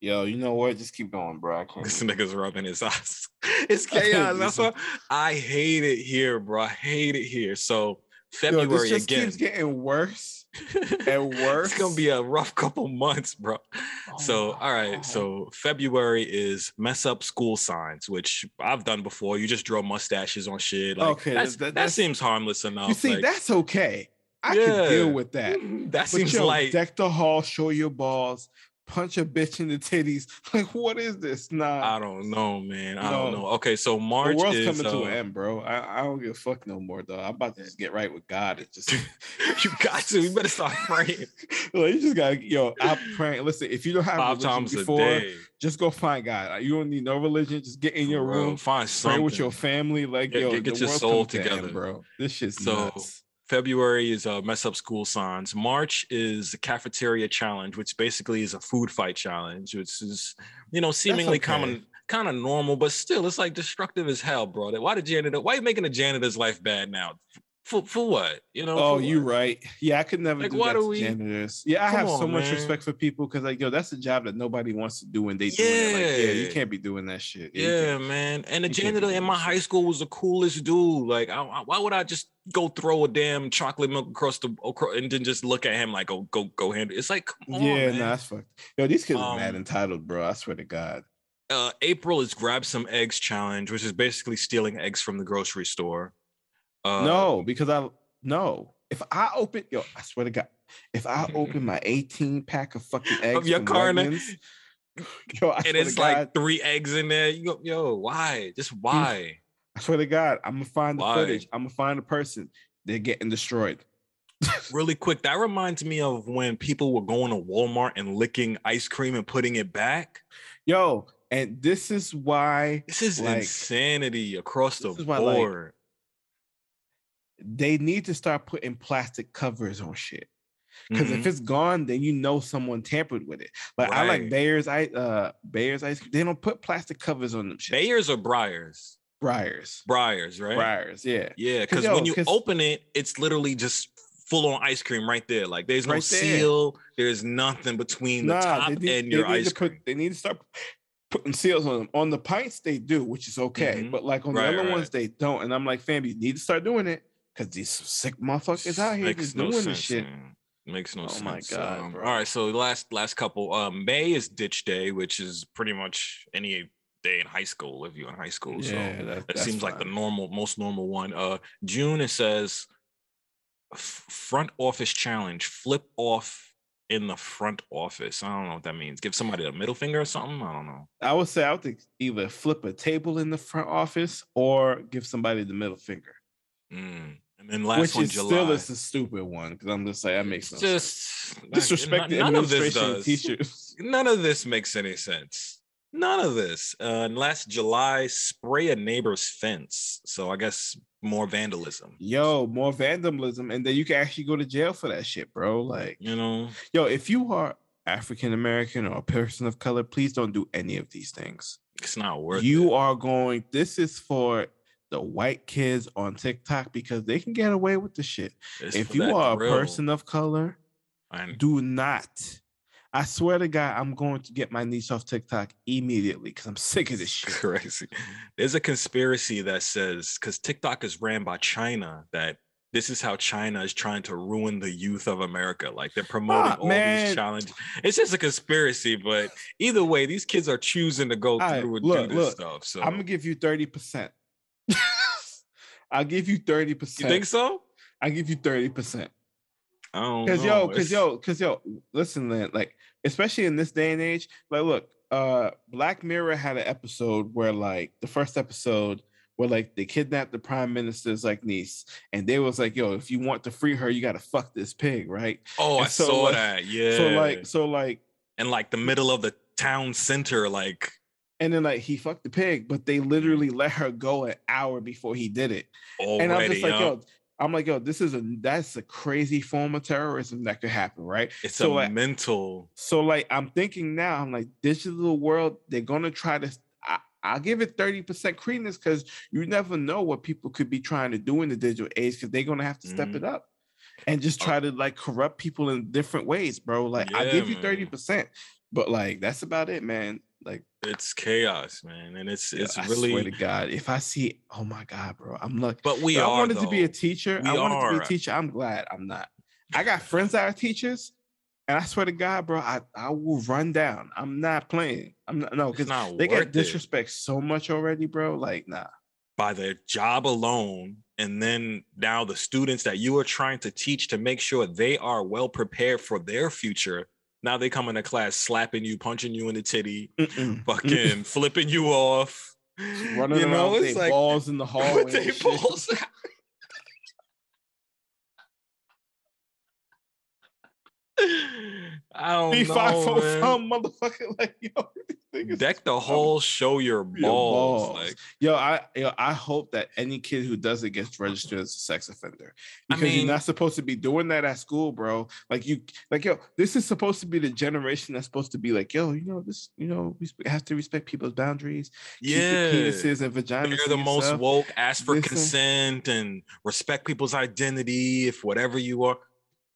Yo, you know what? Just keep going, bro. I can't. This nigga's rubbing his eyes. It's chaos. That's I hate it here, bro. I hate it here. So February Yo, this just again. keeps getting worse and worse. it's gonna be a rough couple months, bro. Oh so, all right. God. So February is mess up school signs, which I've done before. You just draw mustaches on shit. Like, okay, that, that, that seems harmless enough. You see, like, that's okay. I yeah, can deal with that. That but seems yo, like deck the hall, show your balls, punch a bitch in the titties. Like, what is this? Nah, I don't know, man. I no. don't know. Okay, so March the world's is, coming uh, to an uh, end, bro. I, I don't give a fuck no more, though. I'm about to just get right with God. It's just you got to. You better start praying. like, you just got to, yo. I'm praying. Listen, if you don't have Five religion before, just go find God. You don't need no religion. Just get in your room, find something. Pray with your family. Like, get, yo, get, get your soul together, end, bro. This shit's so. Nuts. February is uh, mess up school signs. March is the cafeteria challenge, which basically is a food fight challenge, which is you know seemingly okay. common, kind of normal, but still it's like destructive as hell, bro. Why the janitor? Why are you making a janitor's life bad now? For for what? You know? Oh, you right. Yeah, I could never like, do that to we... janitors. Yeah, I Come have so on, much man. respect for people because like, yo, that's a job that nobody wants to do when they yeah. do it. Like, yeah, you can't be doing that shit. Yeah, man. And the janitor in my high school was the coolest dude. Like, I, I, why would I just go throw a damn chocolate milk across the and then just look at him like, oh, go go handle. It's like, yeah, no, nah, that's fucked. Yo, these kids um, are mad um, entitled, bro. I swear to God. Uh, April is grab some eggs challenge, which is basically stealing eggs from the grocery store. Uh, no, because I no. If I open, yo, I swear to God, if I open my 18 pack of fucking eggs of your carne, yo, I and it's like three eggs in there, you go, yo, why? Just why? I swear to God, I'm gonna find the why? footage. I'm gonna find the person. They're getting destroyed. really quick, that reminds me of when people were going to Walmart and licking ice cream and putting it back. Yo, and this is why this is like, insanity across the board. Why, like, they need to start putting plastic covers on shit. Because mm-hmm. if it's gone, then you know someone tampered with it. Like right. I like Bears, I uh Bears ice cream. They don't put plastic covers on them. Shit. Bears or Breyers? Breyers. Breyers, right? Breyers, yeah. Yeah, because when you open it, it's literally just full on ice cream right there. Like there's no right seal, there's nothing between nah, the top need, and your ice cream. Put, they need to start putting seals on them. On the pints, they do, which is okay. Mm-hmm. But like on right, the other right. ones, they don't. And I'm like, fam, you need to start doing it because these sick motherfuckers out here Makes just no doing sense, this shit. Man. Makes no oh sense. Oh my god! Um, all right, so last last couple. Um, May is ditch day, which is pretty much any day in high school if you're in high school. Yeah, so that, that seems fine. like the normal, most normal one. Uh, June it says front office challenge. Flip off in the front office. I don't know what that means. Give somebody a middle finger or something. I don't know. I would say I would think either flip a table in the front office or give somebody the middle finger. Mm. And then last Which one, is July. still is a stupid one because I'm just like that makes no just sense. disrespect the none of this administration teachers. None of this makes any sense. None of this. Uh, and last July, spray a neighbor's fence. So I guess more vandalism. Yo, more vandalism, and then you can actually go to jail for that shit, bro. Like, You know, yo, if you are African American or a person of color, please don't do any of these things. it's not worth you it. are going. This is for the white kids on TikTok because they can get away with the shit. It's if you are a person of color, do not. I swear to God, I'm going to get my niece off TikTok immediately because I'm sick of this shit. crazy. There's a conspiracy that says because TikTok is ran by China that this is how China is trying to ruin the youth of America. Like they're promoting all man. these challenges. It's just a conspiracy, but either way, these kids are choosing to go through and look, do this look, stuff. So I'm gonna give you 30%. I'll give you 30%. you think so? I'll give you 30%. I don't Cause know. yo, cause It's- yo, cause yo, listen, Lynn, like, especially in this day and age, like, look, uh, Black Mirror had an episode where, like, the first episode where, like, they kidnapped the prime minister's like niece, and they was like, yo, if you want to free her, you gotta fuck this pig, right? Oh, I so, saw like- that. Yeah. So, like, so like, and like the middle of the town center, like and then like he fucked the pig, but they literally let her go an hour before he did it. already. and I'm just like, huh? yo, I'm like, yo, this is a that's a crazy form of terrorism that could happen, right? it's so, a like, mental. So like I'm thinking now, I'm like, digital world, they're gonna try to. I, I'll give it 30% credence because you never know what people could be trying to do in the digital age because they're gonna have to step Mhm. it up and just Oh. try to like corrupt people in different ways, bro. Like I Yeah, give you 30%, but like that's about it, man. Like It's chaos, man, and it's it's I really. swear to God, if I see, oh my God, bro, I'm lucky. But we I are. wanted to be a teacher. We I wanted to be are. a teacher. I'm glad I'm not. I got friends that are teachers, and I swear to God, bro, I, I will run down. I'm not playing. I'm not no because they get it. disrespect so much already, bro. Like, nah. by their job alone and then now the students that you are trying to teach to make sure they are well prepared for their future now they come into class slapping you punching you in the titty Mm-mm. fucking flipping you off running you around know with it's their like balls in the hallway. with their and shit. I don't Be five know, some motherfucker. Like, yo, Deck the whole show your balls. Your balls. Like Yo, I yo, I hope that any kid who does it gets registered as a sex offender I because mean- you're not supposed to be doing that at school, bro. Like you, like yo, this is supposed to be the generation that's supposed to be like, yo, you know, this, you know, we have to respect people's boundaries. yeah, penises and vaginas. You're the most woke. Ask for consent and respect people's identity. If whatever you are,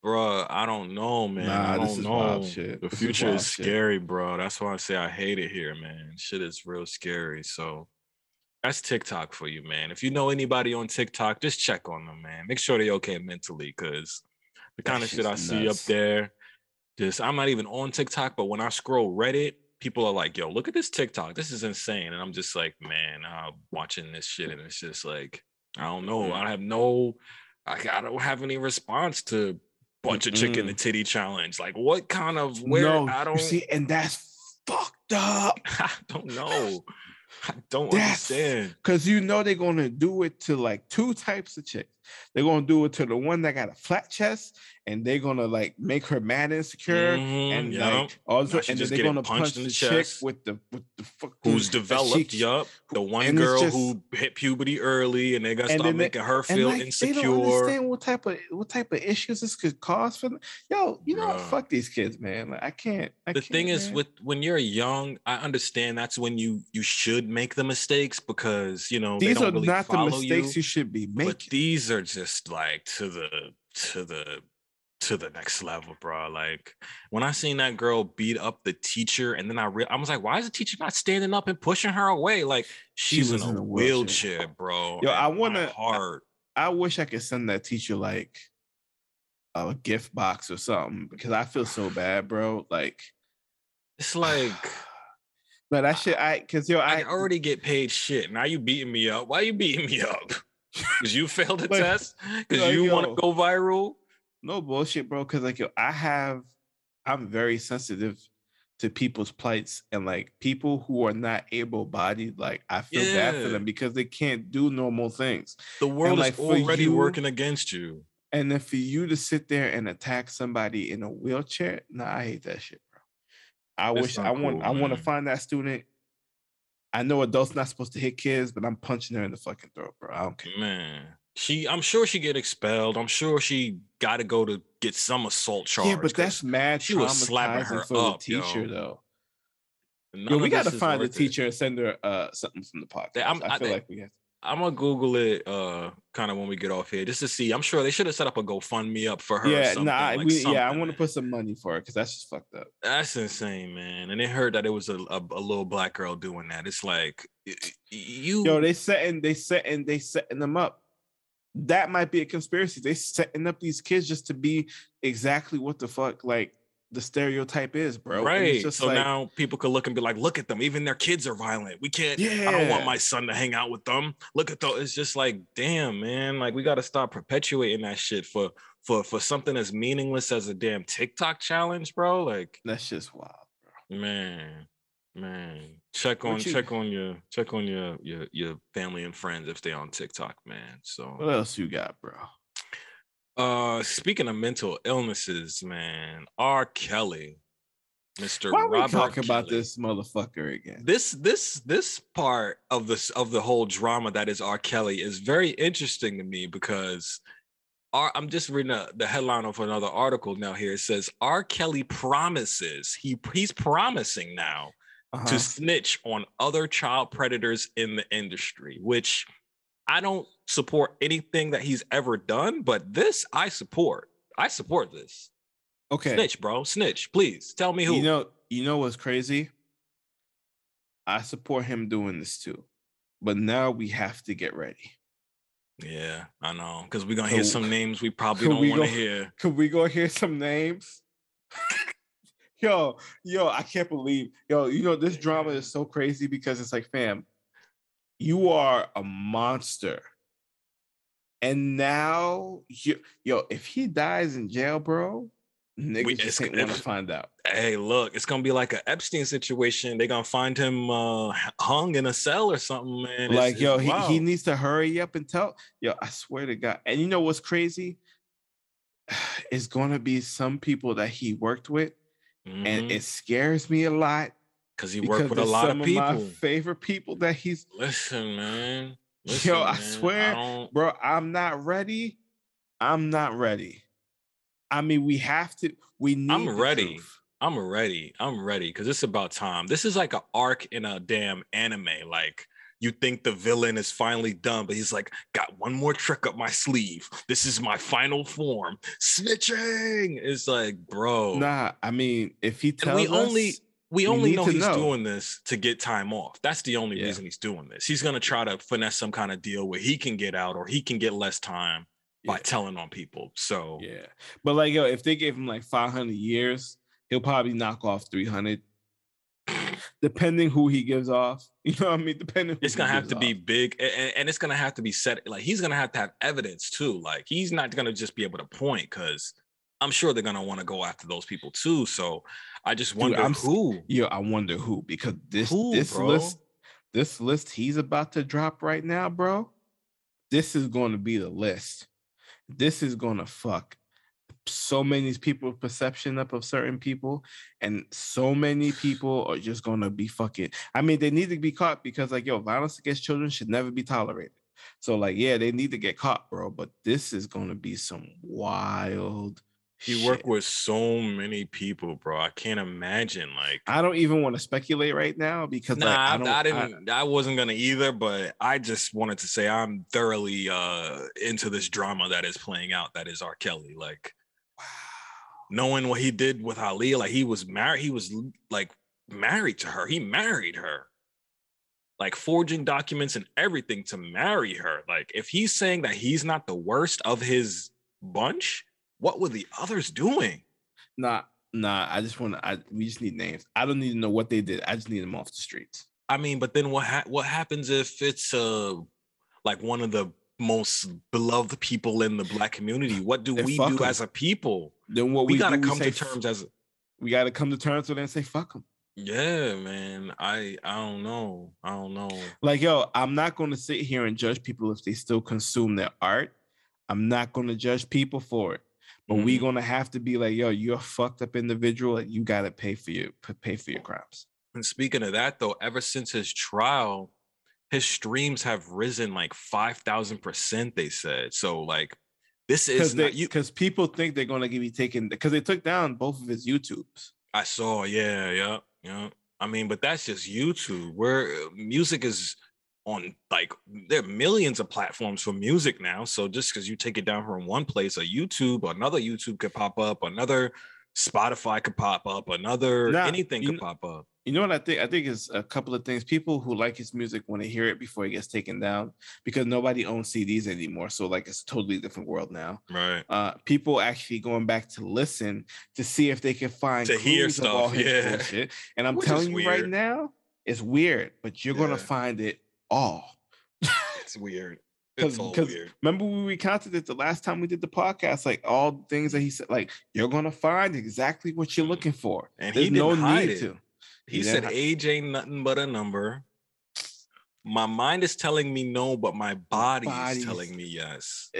Bruh, I don't know, man. Nah, I don't this is know. wild shit. The This future is shit. scary, bro. That's why I say I hate it here, man. Shit is real scary. So that's TikTok for you, man. If you know anybody on TikTok, just check on them, man. Make sure they're okay mentally, because the That kind of shit I shit's see up there, just I'm not even on TikTok, but when I scroll Reddit, people are like, "Yo, look at this TikTok. This is insane," and I'm just like, "Man, I'm watching this shit, and it's just like, I don't know. I mm. have no, I, I don't have any response to." Bunch of chicken Mm-mm. and titty challenge. Like, what kind of where? no, I don't you see, and that's fucked up. I don't know. I don't That's- understand. Cause you know they're gonna do it to like two types of chicks. They're gonna do it to the one that got a flat chest, and they're gonna like make her mad insecure, Mhm, and yup. like also, and they're gonna punch in the, the chick with the with the fucking who's developed. Yup. The one girl just- who hit puberty early and they got to start they- making her and feel like, they don't insecure. understand what type of what type of issues this could cause for them. Yo, you know? Bruh. Fuck these kids, man. Like, I can't. I the can't, thing is man. with when you're young, I understand that's when you you should make the mistakes because you know they these don't are really not the mistakes you, you. should be But making. these are just like to the to the to the next level, bro. Like when I seen that girl beat up the teacher, and then I re- I was like, why is the teacher not standing up and pushing her away? Like she's was in a in a wheelchair, wheelchair. bro. Yo, I wanna- heart. I wish I could send that teacher like a gift box or something because I feel so bad, bro. Like, It's like but I shit, I because yo, I I already get paid shit. Now you beating me up. Why you beating me up? Because you failed the Like- test? Because like, you want to go viral? no bullshit, bro. Because like yo, I have, I'm very sensitive to people's plights and like people who are not able bodied, like I feel yeah. bad for them because they can't do normal things. The world and, like, is already you, working against you. And then for you to sit there and attack somebody in a wheelchair, nah, I hate that shit, bro. I That's wish I want. I want to find that student. I know adults not supposed to hit kids, but I'm punching her in the fucking throat, bro. I don't care. Man, she I'm sure she get expelled. I'm sure she got to go to get some assault charge. Yeah, but that's mad. She was slapping her for up, the teacher yo. though. Yo, we got to find the teacher and send her uh, something from the podcast. I'm, I, feel I, like we have. I'm gonna Google it uh kind of when we get off here just to see. I'm sure they should have set up a GoFundMe up for her. Yeah, nah, like we, yeah, I want to put some money for it because that's just fucked up. That's insane, man. And they heard that it was a, a, a little black girl doing that. It's like you Yo, they setting they setting they setting them up that might be a conspiracy. They setting up these kids just to be exactly what the fuck like the stereotype is, bro. Right. so like, now people could look and be like, look at them. Even their kids are violent. We can't, yeah. I don't want my son to hang out with them. Look at those. It's just like, damn, man. Like we gotta stop perpetuating that shit for for for something as meaningless as a damn TikTok challenge, bro. Like that's just wild, bro. Man. Man, check on you, check on your check on your your your family and friends if they on TikTok, man. So what else you got, bro? Uh, speaking of mental illnesses, man, R. Kelly, Mr. Why are we talking about this motherfucker again? This this this part of this of the whole drama that is R. Kelly is very interesting to me because R, I'm just reading a, the headline of another article now. Here it says R. Kelly promises he he's promising now uh-huh. to snitch on other child predators in the industry, which I don't support anything that he's ever done, but this I support. I support this. Okay. Snitch, bro. Snitch. Please tell me who. You know, you know what's crazy? I support him doing this too. But now we have to get ready. Yeah, I know. Because we're gonna hear some names we probably don't want to hear. Could we go hear some names? yo, yo, I can't believe, yo, you know, this drama is so crazy because it's like, fam, you are a monster. And now, you, yo, if he dies in jail, bro, niggas we, just ain't want to find out. Hey, look, it's gonna be like an Epstein situation. They're gonna find him uh, hung in a cell or something, man. Like, it's, yo, it's, he, he needs to hurry up and tell. Yo, I swear to God. And you know what's crazy? It's gonna be some people that he worked with mm-hmm. and it scares me a lot because he worked with a lot of people. Of my favorite people that he's listen, man. Listen, Yo, I man. swear, I bro, I'm not ready. I'm not ready. I mean, we have to. We need. I'm ready. Truth. I'm ready. I'm ready because it's about time. This is like an arc in a damn anime. Like you think the villain is finally done, but he's like, got one more trick up my sleeve. This is my final form. Snitching. It's like, bro. Nah, I mean, if he tells and we us, only we, only know he's know. doing this to get time off. That's the only yeah. reason he's doing this. He's gonna try to finesse some kind of deal where he can get out or he can get less time yeah. by telling on people. So yeah, but like yo, if they gave him like 500 years, he'll probably knock off 300 depending who he gives off. You know what I mean? Depending. It's gonna have to off. be big, and, and, it's gonna have to be set. Like he's gonna have to have evidence too. Like he's not gonna just be able to point because I'm sure they're gonna want to go after those people too. So I just wonder Dude, who. Yeah, I wonder who because this who, this bro? list this list he's about to drop right now, bro. This is going to be the list. This is going to fuck so many people perception up of certain people and so many people are just gonna be fucking i mean they need to be caught because like yo violence against children should never be tolerated so like yeah they need to get caught bro but this is gonna be some wild he worked with so many people, bro. I can't imagine. Like, I don't even want to speculate right now because nah, like, I, I, I didn't. I, I, wasn't gonna either, but I just wanted to say I'm thoroughly uh into this drama that is playing out. That is R. Kelly. Like, wow. knowing what he did with Aaliyah, like he was married, he was like married to her. He married her. Like forging documents and everything to marry her. Like if he's saying that he's not the worst of his bunch, what were the others doing? Nah, nah. I just want to. I we just need names. I don't need to know what they did. I just need them off the streets. I mean, but then what? Ha- what happens if it's uh like one of the most beloved people in the black community. What do we do as a people? Then what we, we gotta come to terms as we got to come to terms with it and say fuck them. Yeah, man. I I don't know. I don't know. Like, yo, I'm not going to sit here and judge people if they still consume their art. I'm not going to judge people for it. But mm-hmm. we're gonna have to be like, yo, you're a fucked up individual, and you gotta pay for your pay for your crimes. And speaking of that, though, ever since his trial, his streams have risen like five thousand percent. They said so. Like this is because people think they're gonna be taken because they took down both of his YouTubes. I saw, yeah, yeah, yeah. I mean, but that's just YouTube. Where music is on like there are millions of platforms for music now. So just because you take it down from one place, a YouTube, another YouTube could pop up, another Spotify could pop up, another now, anything could pop up. You know what I think? I think it's a couple of things. People who like his music want to hear it before it gets taken down, because nobody owns CDs anymore. So like it's a totally different world now. Right. Uh, people actually going back to listen to see if they can find to hear stuff. yeah. Bullshit. And I'm Which telling you right now, it's weird, but you're yeah. gonna find it all. it's weird. It's all weird. Remember we recounted it the last time we did the podcast, like all things that he said, like you're gonna find exactly what you're looking for. And There's he didn't no hide need it. to. He, he said age ain't nothing but a number. My mind is telling me no, but my body is telling me yes. Uh,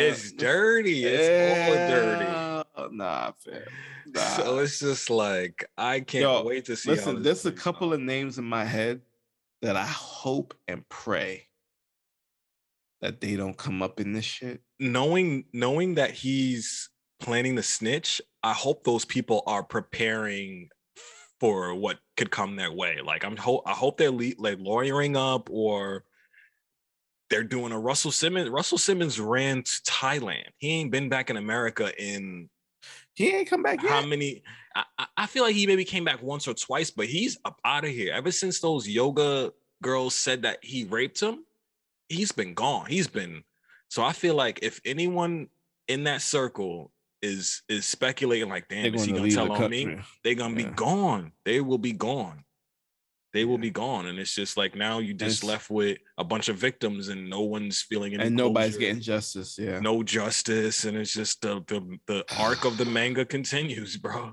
it's dirty. It's uh, all dirty. Nah, fam. Nah. So it's just like I can't Yo, wait to see. Listen, there's a couple out. of names in my head that I hope and pray that they don't come up in this shit. Knowing knowing that he's planning the snitch, I hope those people are preparing for what could come their way. Like I'm ho- I hope they're le- like lawyering up or they're doing a Russell Simmons. Russell Simmons ran to Thailand. He ain't been back in America in he ain't come back yet. How many? I, I feel like he maybe came back once or twice, but he's up out of here. Ever since those yoga girls said that he raped him, he's been gone. He's been. So I feel like if anyone in that circle is is speculating like, damn, is he gonna tell on me? They're gonna yeah. be gone. They will be gone. They will be gone, and it's just like now you just it's, left with a bunch of victims, and no one's feeling any. And nobody's closure. getting justice. Yeah, no justice, and it's just the the the arc of the manga continues, bro.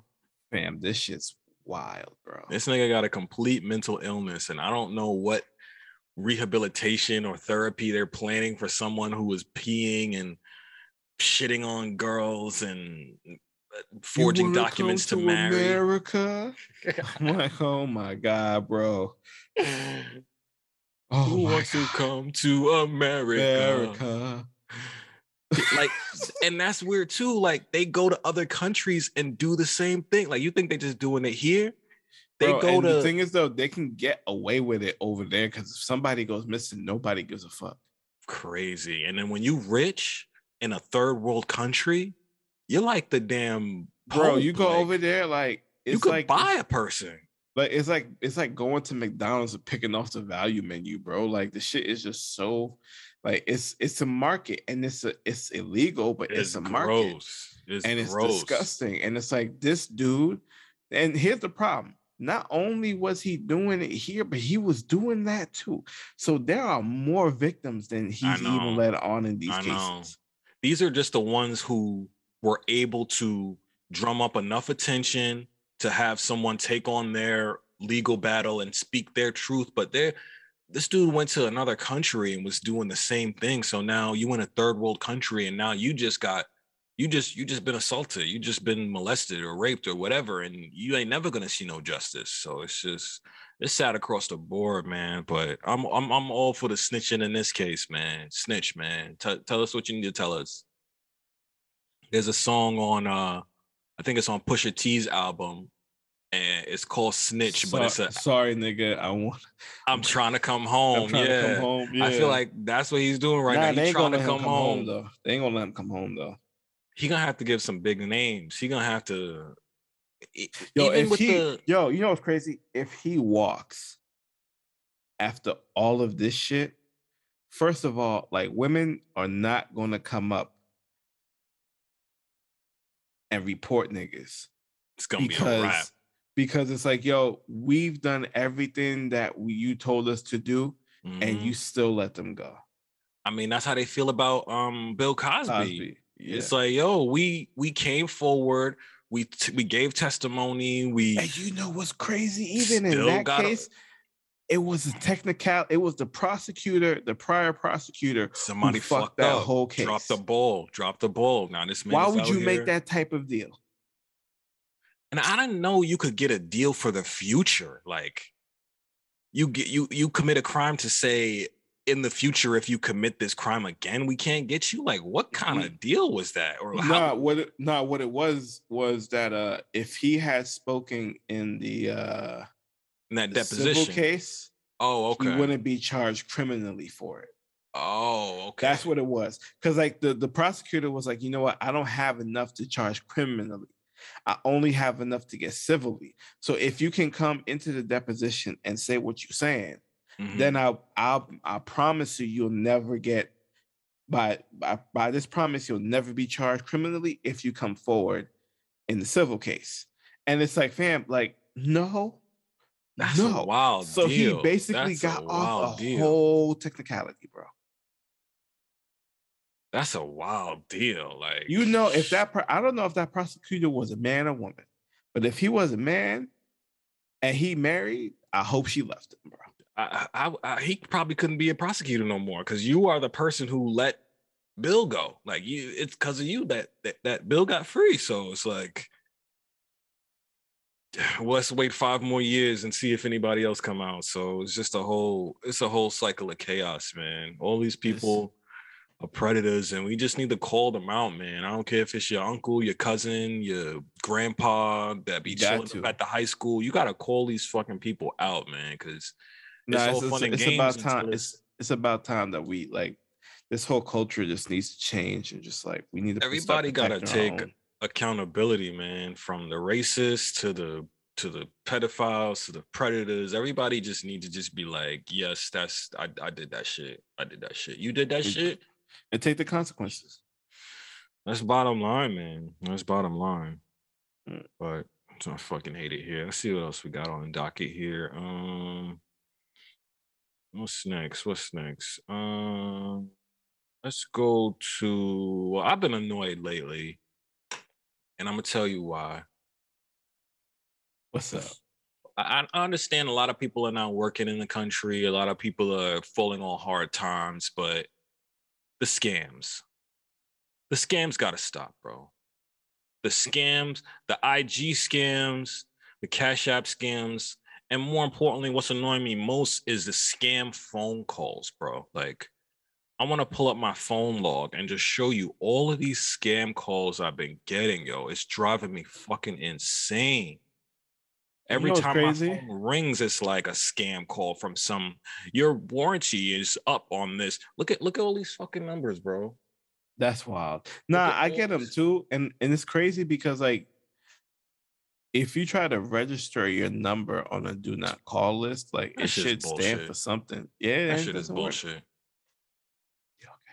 Fam, this shit's wild, bro. This nigga got a complete mental illness, and I don't know what rehabilitation or therapy they're planning for someone who was peeing and shitting on girls and forging documents to, to, marry America. I'm like, oh my god, bro. Oh who wants god. to come to America? America. like and that's weird too like they go to other countries and do the same thing like you think they're just doing it here they Bro, go to the thing is though they can get away with it over there because if somebody goes missing nobody gives a fuck crazy and then when you rich in a third world country you're like the damn bro you go like, over there like you could like buy a person like it's like it's like going to mcdonald's and picking off the value menu bro like the shit is just so like it's it's a market and it's a it's illegal, but it's, it's a market. It's and it's gross. disgusting. And it's like this dude, and here's the problem. Not only was he doing it here, but he was doing that too. So there are more victims than he's even let on in these I cases. Know. These are just the ones who were able to drum up enough attention to have someone take on their legal battle and speak their truth, but they're this dude went to another country and was doing the same thing. So now you in a third world country and now you just got you just you just been assaulted, you just been molested or raped or whatever, and you ain't never gonna see no justice. So it's just it's sad across the board, man. But I'm I'm I'm all for the snitching in this case, man. Snitch, man. T- tell us what you need to tell us. There's a song on uh I think it's on Pusha T's album and it's called Snitch, so, but it's a sorry, nigga. I want. I'm trying to come home. Yeah. Come home. yeah. I feel like that's what he's doing right nah, now. He's trying to come, come home. home. though. They ain't gonna let him come home though. He gonna have to give some big names. He gonna have to. Yo, if he, the, yo, you know what's crazy? If he walks after all of this shit, first of all, like women are not gonna come up and report niggas. It's gonna because, be a wrap because it's like, yo, we've done everything that we, you told us to do, mm-hmm. and you still let them go. I mean, that's how they feel about um Bill Cosby. Cosby. Yeah. It's like, yo, we we came forward, we t- we gave testimony. We and you know what's crazy? Even in that case, it was a technical. It was the prosecutor, the prior prosecutor. Somebody fucked that up, whole case. Drop the ball. Drop the ball. Now this. man. Why would you here. make that type of deal? And I didn't know you could get a deal for the future. Like you get you you commit a crime to say in the future if you commit this crime again we can't get you like what kind of deal was that or how- not what it not what it was was that uh if he had spoken in the uh in that deposition. case oh okay. he wouldn't be charged criminally for it. Oh okay. That's what it was. Because like the the prosecutor was like you know what? I don't have enough to charge criminally. I only have enough to get civilly. So if you can come into the deposition and say what you're saying, mm-hmm. then I I I promise you you'll never get by, by by this promise you'll never be charged criminally if you come forward in the civil case. And it's like, fam, like no, that's no. a wild. So deal. he basically That's got a off a deal. whole technicality, bro. That's a wild deal. Like you know, if that pro- I don't know if that prosecutor was a man or woman, but if he was a man and he married, I hope she left him, bro. I, I, I, he probably couldn't be a prosecutor no more because you are the person who let Bill go. Like you, it's because of you that, that that Bill got free. So it's like, let's wait five more years and see if anybody else come out. So it's just a whole, it's a whole cycle of chaos, man. All these people are predators, and we just need to call them out, man. I don't care if it's your uncle, your cousin, your grandpa that be chilling at the high school. You gotta call these fucking people out, man, because no, it's, it's, it's, it's about time. It's it's about time that we like this whole culture just needs to change and just like we need to. Everybody gotta take accountability, man. From the racists to the to the pedophiles to the predators, everybody just need to just be like, yes, that's I, I did that shit. I did that shit. You did that and, shit, and take the consequences. That's bottom line, man. That's bottom line. Mm. But I fucking hate it here. Let's see what else we got on the docket here. Um. What's next? What's next? Um, let's go to. Well, I've been annoyed lately, and I'm gonna tell you why. What's up? I, I understand a lot of people are not working in the country. A lot of people are falling on hard times, but the scams, the scams got to stop, bro. The scams, the IG scams, the Cash App scams, and more importantly, what's annoying me most is the scam phone calls, bro. Like, I want to pull up my phone log and just show you all of these scam calls I've been getting, yo. It's driving me fucking insane. Every you know time crazy? my phone rings, it's like a scam call from some. Your warranty is up on this. Look at look at all these fucking numbers, bro. That's wild. Nah, I get them too, and and it's crazy because like if you try to register your number on a do not call list, like that it should stand for something. Yeah, that shit is bullshit. Work.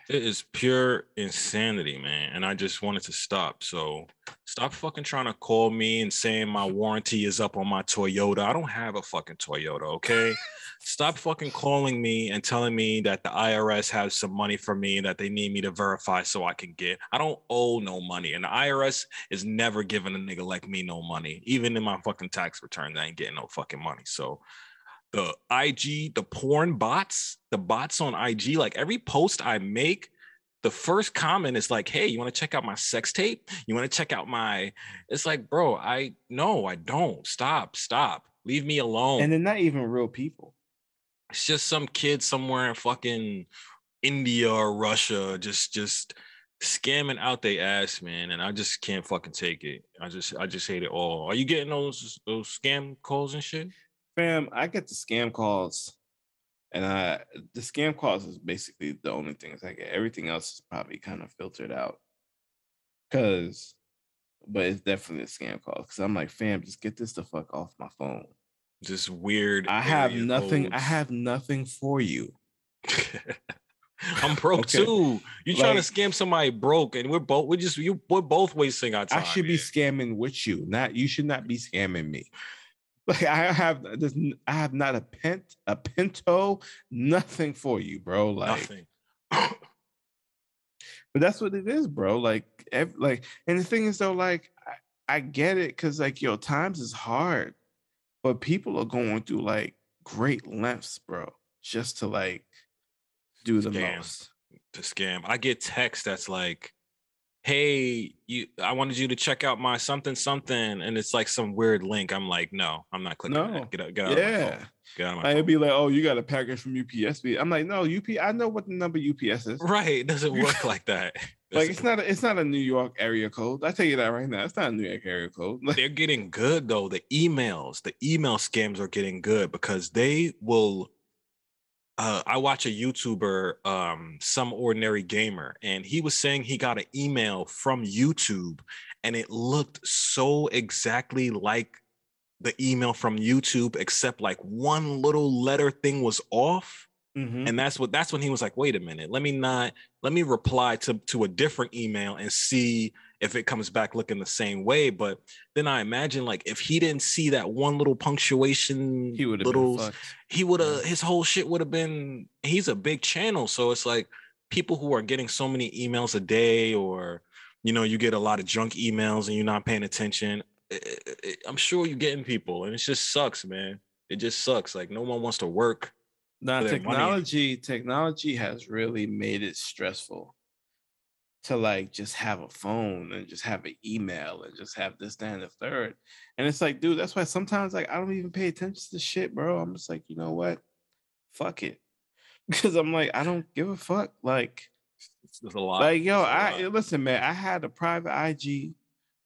It is pure insanity, man. And I just wanted to stop. So stop fucking trying to call me and saying my warranty is up on my Toyota. I don't have a fucking Toyota, okay? stop fucking calling me and telling me that the IRS has some money for me that they need me to verify so I can get. I don't owe no money. And the IRS is never giving a nigga like me no money. Even in my fucking tax return, I ain't getting no fucking money. So the IG, the porn bots, the bots on IG, like every post I make, the first comment is like, "Hey, you want to check out my sex tape? You want to check out my?" It's like, bro, I no, I don't. Stop, stop, leave me alone. And they're not even real people. It's just some kid somewhere in fucking India or Russia, just just scamming out they ass, man. And I just can't fucking take it. I just I just hate it all. Are you getting those those scam calls and shit? Fam, I get the scam calls, and I the scam calls is basically the only things I get. Everything else is probably kind of filtered out. Cause, but it's definitely a scam call. Cause I'm like, fam, just get this the fuck off my phone. Just weird. I have nothing. Codes. I have nothing for you. I'm broke okay. too. You like, trying to scam somebody broke, and we're both we just you we're both wasting our time. I should be scamming with you. Not you should not be scamming me. Like I have this, I have not a pent, a pinto, nothing for you, bro. Like nothing. but that's what it is, bro. Like, every, like, and the thing is though, like, I, I get it because like yo, times is hard, but people are going through like great lengths, bro, just to like do the scam. most. To scam. I get text that's like, hey, you I wanted you to check out my something something, and it's like some weird link. I'm like, no, I'm not clicking. No, get out, get out. Yeah, get out I'd be like, oh, you got a package from UPS. I'm like, no, UP. I know what the number UPS is. Right, it doesn't work like that. like it's not a, it's not a New York area code. I tell you that right now. It's not a New York area code. They're getting good though. The emails, the email scams are getting good because they will uh, I watch a YouTuber, um, some ordinary gamer, and he was saying he got an email from YouTube, and it looked so exactly like the email from YouTube, except like one little letter thing was off. Mm-hmm. And that's what that's when he was like, wait a minute, let me not let me reply to to a different email and see if it comes back looking the same way. But then I imagine like if he didn't see that one little punctuation, he would have he would have his whole shit would have been. He's a big channel, so it's like people who are getting so many emails a day, or you know, you get a lot of junk emails and you're not paying attention. I'm sure you're getting people, and it just sucks, man. It just sucks. Like no one wants to work. Now technology, technology has really made it stressful to like just have a phone and just have an email and just have this, that, and the third. And it's like, dude, that's why sometimes like I don't even pay attention to shit, bro. I'm just like, you know what? Fuck it. Because I'm like, I don't give a fuck. Like, there's a lot. Like, yo, I listen, man, I had a private IG.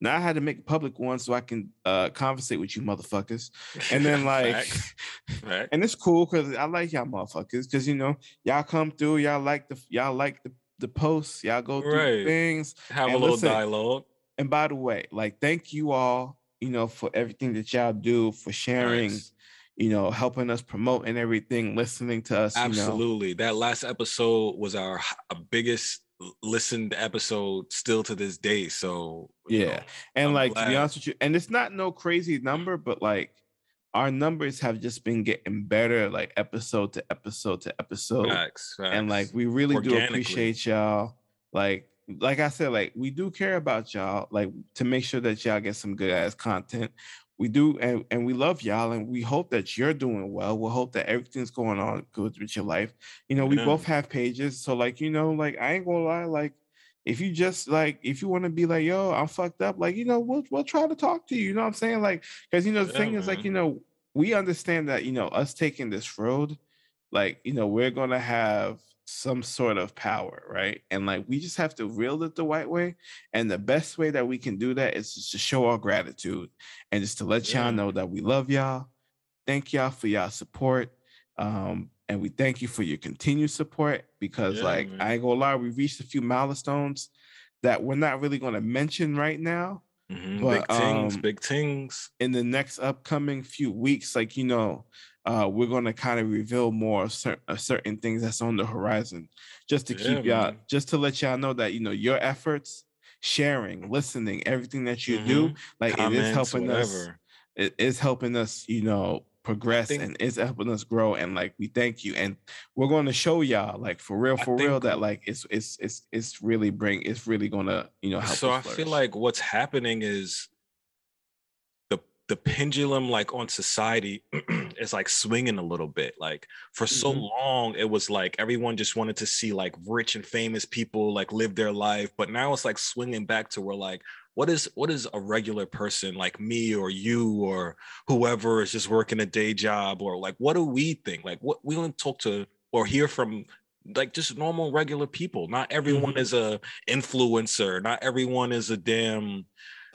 Now I had to make a public one so I can uh conversate with you motherfuckers. And then like and it's cool because I like y'all motherfuckers because you know y'all come through, y'all like the y'all like the the posts, y'all go through right. things, have a little listen, dialogue. And by the way, like thank you all, you know, for everything that y'all do, for sharing, nice. you know, helping us promote and everything, listening to us. Absolutely. You know. That last episode was our biggest listened episode still to this day. So yeah. Know, and I'm like glad. to be honest with you, and it's not no crazy number, but like our numbers have just been getting better like episode to episode to episode. Facts, facts. and like we really do appreciate y'all. Like like i said like we do care about y'all like to make sure that y'all get some good ass content. We do and, and we love y'all and we hope that you're doing well. We hope that everything's going on good with your life. You know we yeah. both have pages so like you know like i ain't gonna lie like if you just like if you want to be like yo i'm fucked up like you know we'll we'll try to talk to you you know what i'm saying? Like because you know the yeah, thing man. is like you know we understand that you know us taking this road like you know we're gonna have some sort of power right and like we just have to wield it the right way and the best way that we can do that is just to show our gratitude and just to let yeah. y'all know that we love y'all thank y'all for y'all support um and we thank you for your continued support because yeah, like man. i ain't gonna lie we reached a few milestones that we're not really going to mention right now Mm-hmm. But, big things, um, big things. In the next upcoming few weeks, like you know, uh, we're gonna kind of reveal more cer- uh, certain things that's on the horizon, just to yeah, keep y'all, man. just to let y'all know that you know your efforts, sharing, listening, everything that you mm-hmm. do, like Comments, it is helping whatever. us. It is helping us, you know, progress think, and it's helping us grow and like we thank you and we're going to show y'all like for real for real that like it's it's it's it's really bring it's really going to you know help so i feel like what's happening is the the pendulum like on society is like swinging a little bit like for so mm-hmm. long it was like everyone just wanted to see like rich and famous people like live their life but now it's like swinging back to where like what is what is a regular person like me or you or whoever is just working a day job or like what do we think? Like what we want to talk to or hear from like just normal regular people. Not everyone mm-hmm. is a influencer. Not everyone is a damn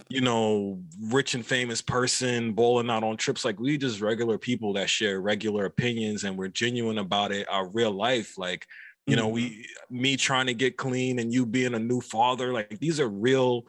you know rich and famous person bowling out on trips. Like we just regular people that share regular opinions and we're genuine about it our real life. Like you know we mm-hmm. me trying to get clean and you being a new father. Like these are real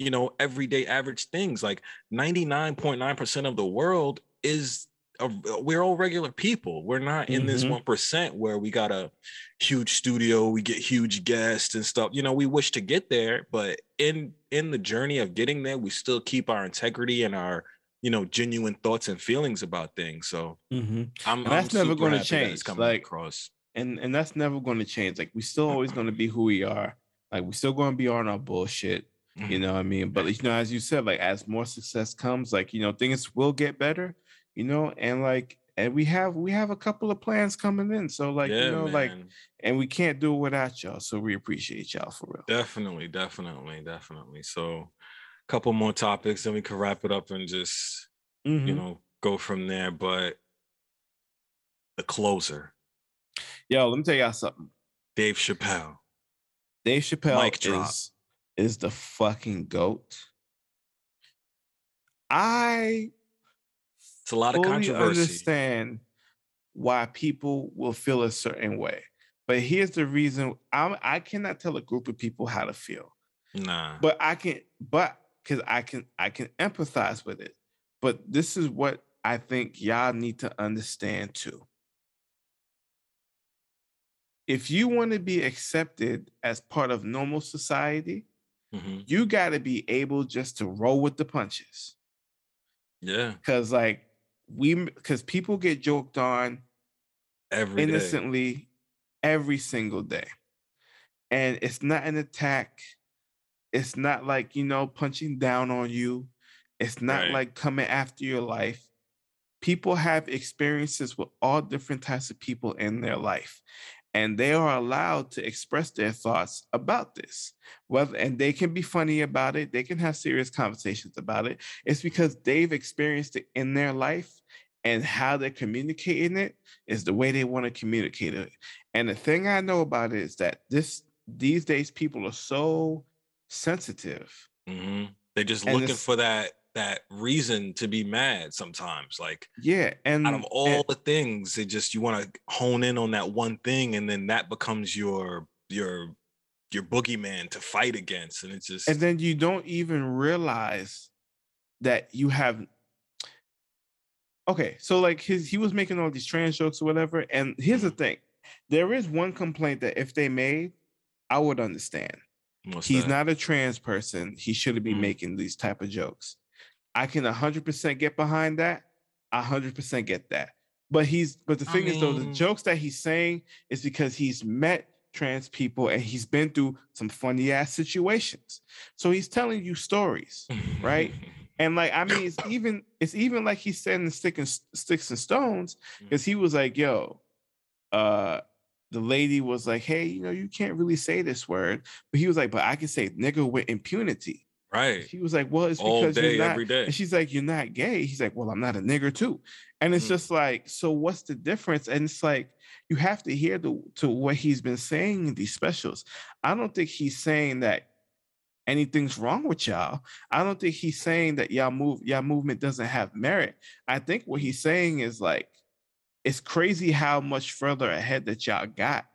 you know, everyday average things. Like 99.9% of the world is a, we're all regular people. We're not in mm-hmm. this 1% where we got a huge studio, we get huge guests and stuff. You know, we wish to get there, but in in the journey of getting there, we still keep our integrity and our you know genuine thoughts and feelings about things. So mm-hmm. I'm, that's I'm never going to change. coming Like across. And and that's never going to change. Like we still always going to be who we are. Like we still going to be on our bullshit. You know what I mean? But you know, as you said, like as more success comes, like you know, things will get better, you know, and like and we have we have a couple of plans coming in. So like, yeah, you know, man. like and we can't do it without y'all. So we appreciate y'all for real. Definitely, definitely, definitely. So a couple more topics, and we can wrap it up and just mm-hmm. you know go from there. But the closer. Yo, let me tell y'all something. Dave Chappelle. Dave Chappelle Mike is, is the fucking goat. I it's a lot of controversy. Understand why people will feel a certain way, but here's the reason: I'm, I cannot tell a group of people how to feel. Nah, but I can, but because I can, I can empathize with it. But this is what I think y'all need to understand too if you want to be accepted as part of normal society, mm-hmm. you got to be able just to roll with the punches. Yeah. Cause like we because people get joked on every innocently day. every single day. And it's not an attack. It's not like, you know, punching down on you. It's not right. like coming after your life. People have experiences with all different types of people in their life and they are allowed to express their thoughts about this. Whether and they can be funny about it they can have serious conversations about it. It's because they've experienced it in their life and how they're communicating it is the way they want to communicate it. And the thing i know about it is that this these days people are so sensitive. Mm-hmm. they're just and looking for that that reason to be mad sometimes like yeah and out of all and, the things it just you want to hone in on that one thing and then that becomes your your your boogeyman to fight against and it's just and then you don't even realize that you have okay so like his he was making all these trans jokes or whatever and here's the mm-hmm. thing there is one complaint that if they made i would understand What's he's that? not a trans person he shouldn't be mm. making these type of jokes I can 100% get behind that. I 100% get that. But he's but the thing I mean... is though the jokes that he's saying is because he's met trans people and he's been through some funny ass situations. So he's telling you stories, right? and like I mean it's even it's even like he said in Stick and Sticks and Stones because he was like, "Yo, uh the lady was like, "Hey, you know, you can't really say this word," but he was like, "But I can say nigga with impunity." Right. He was like, Well, it's All because day, you're not. Every day. And she's like, You're not gay. He's like, Well, I'm not a nigger too. And it's mm. just like, so what's the difference? And it's like, you have to hear the to what he's been saying in these specials. I don't think he's saying that anything's wrong with y'all. I don't think he's saying that y'all move y'all movement doesn't have merit. I think what he's saying is like, it's crazy how much further ahead that y'all got.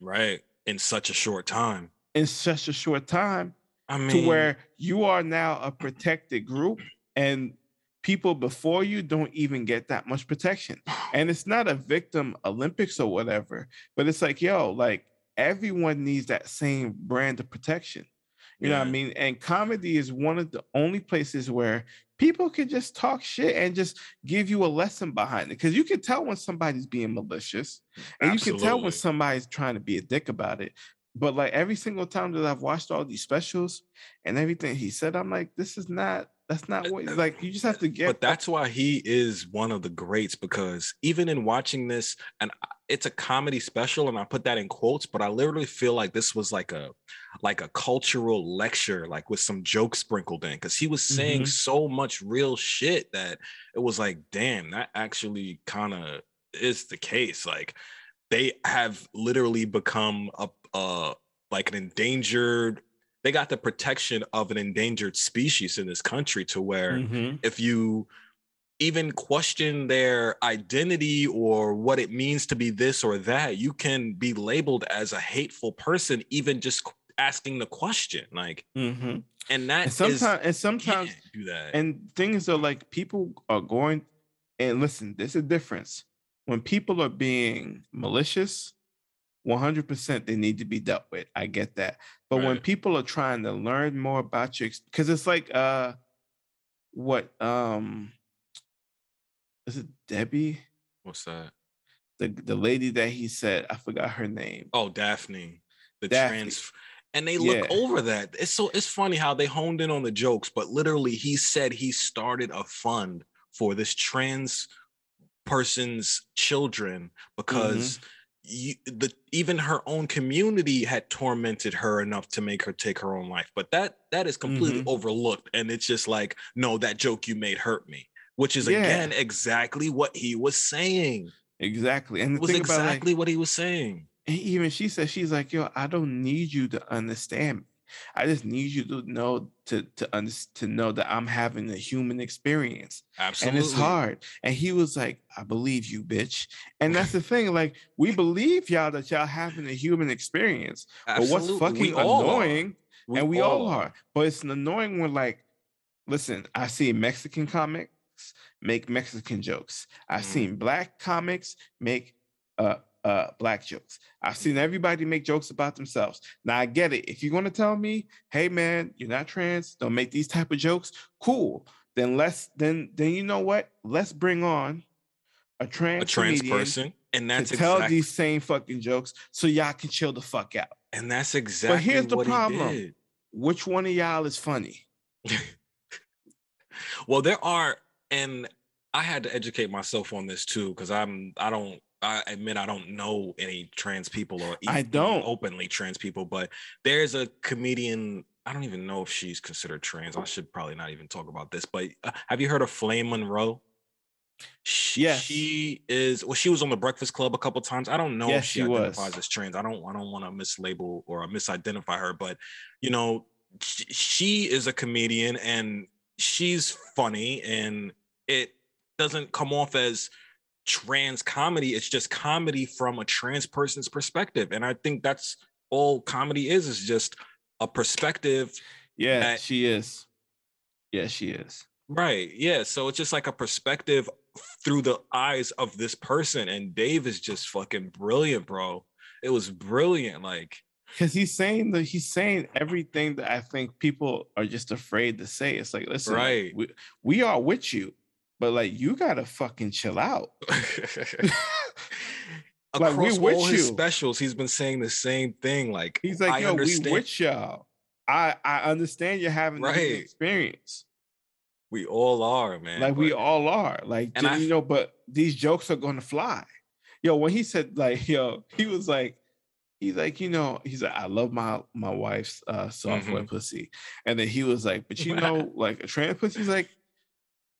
Right. In such a short time. In such a short time I mean, to where you are now a protected group and people before you don't even get that much protection. And it's not a victim Olympics or whatever, but it's like, yo, like everyone needs that same brand of protection. You yeah. know what I mean? And comedy is one of the only places where people can just talk shit and just give you a lesson behind it. Because you can tell when somebody's being malicious, and Absolutely. you can tell when somebody's trying to be a dick about it. But like every single time that I've watched all these specials and everything he said, I'm like, this is not that's not what like you just have to get. But that's why he is one of the greats because even in watching this, and it's a comedy special, and I put that in quotes, but I literally feel like this was like a like a cultural lecture, like with some jokes sprinkled in, because he was saying mm-hmm. so much real shit that it was like, damn, that actually kind of is the case. Like they have literally become a uh like an endangered they got the protection of an endangered species in this country to where mm-hmm. if you even question their identity or what it means to be this or that you can be labeled as a hateful person even just asking the question like mm-hmm. and that and sometimes and sometimes do that and things are like people are going and listen there's a difference when people are being malicious 100% they need to be dealt with. I get that. But right. when people are trying to learn more about you cuz it's like uh what um is it Debbie? What's that? The the lady that he said, I forgot her name. Oh, Daphne. The Daphne. trans and they look yeah. over that. It's so it's funny how they honed in on the jokes, but literally he said he started a fund for this trans person's children because mm-hmm. You, the even her own community had tormented her enough to make her take her own life. But that that is completely mm-hmm. overlooked, and it's just like, no, that joke you made hurt me, which is yeah. again exactly what he was saying. Exactly, and it was exactly like, what he was saying even she said she's like, yo, I don't need you to understand. I just need you to know to to under, to know that I'm having a human experience. Absolutely. And it's hard. And he was like, I believe you, bitch. And that's the thing. Like, we believe y'all that y'all having a human experience. Absolutely. But what's fucking annoying, we and we all, all are. But it's an annoying when, like, listen, I see Mexican comics make Mexican jokes. I've mm. seen black comics make uh uh black jokes. I've seen everybody make jokes about themselves. Now I get it. If you're gonna tell me, hey man, you're not trans, don't make these type of jokes, cool. Then let's then then you know what? Let's bring on a trans, a trans person and that's to exactly, tell these same fucking jokes so y'all can chill the fuck out. And that's exactly but here's the problem. Which one of y'all is funny? well, there are, and I had to educate myself on this too, because I'm I don't I admit I don't know any trans people or I don't openly trans people, but there's a comedian. I don't even know if she's considered trans. I should probably not even talk about this. But uh, have you heard of Flame Monroe? She, yes. she is. Well, she was on the Breakfast Club a couple times. I don't know yes, if she, she identifies was. as trans. I don't. I don't want to mislabel or misidentify her, but you know, she, she is a comedian and she's funny, and it doesn't come off as trans comedy it's just comedy from a trans person's perspective and i think that's all comedy is is just a perspective yeah that, she is yeah she is right yeah so it's just like a perspective through the eyes of this person and dave is just fucking brilliant bro it was brilliant like because he's saying that he's saying everything that I think people are just afraid to say. It's like, listen, right? We, we are with you but like you gotta fucking chill out. like, Across all his you. specials, he's been saying the same thing. Like he's like, I yo, understand. we with y'all. I I understand you're having right. this experience. We all are, man. Like but, we all are. Like and I, you know, but these jokes are gonna fly. Yo, when he said like, yo, he was like, he's like, you know, he's like, I love my my wife's uh software mm-hmm. pussy. And then he was like, but you know, like a trans pussy's like,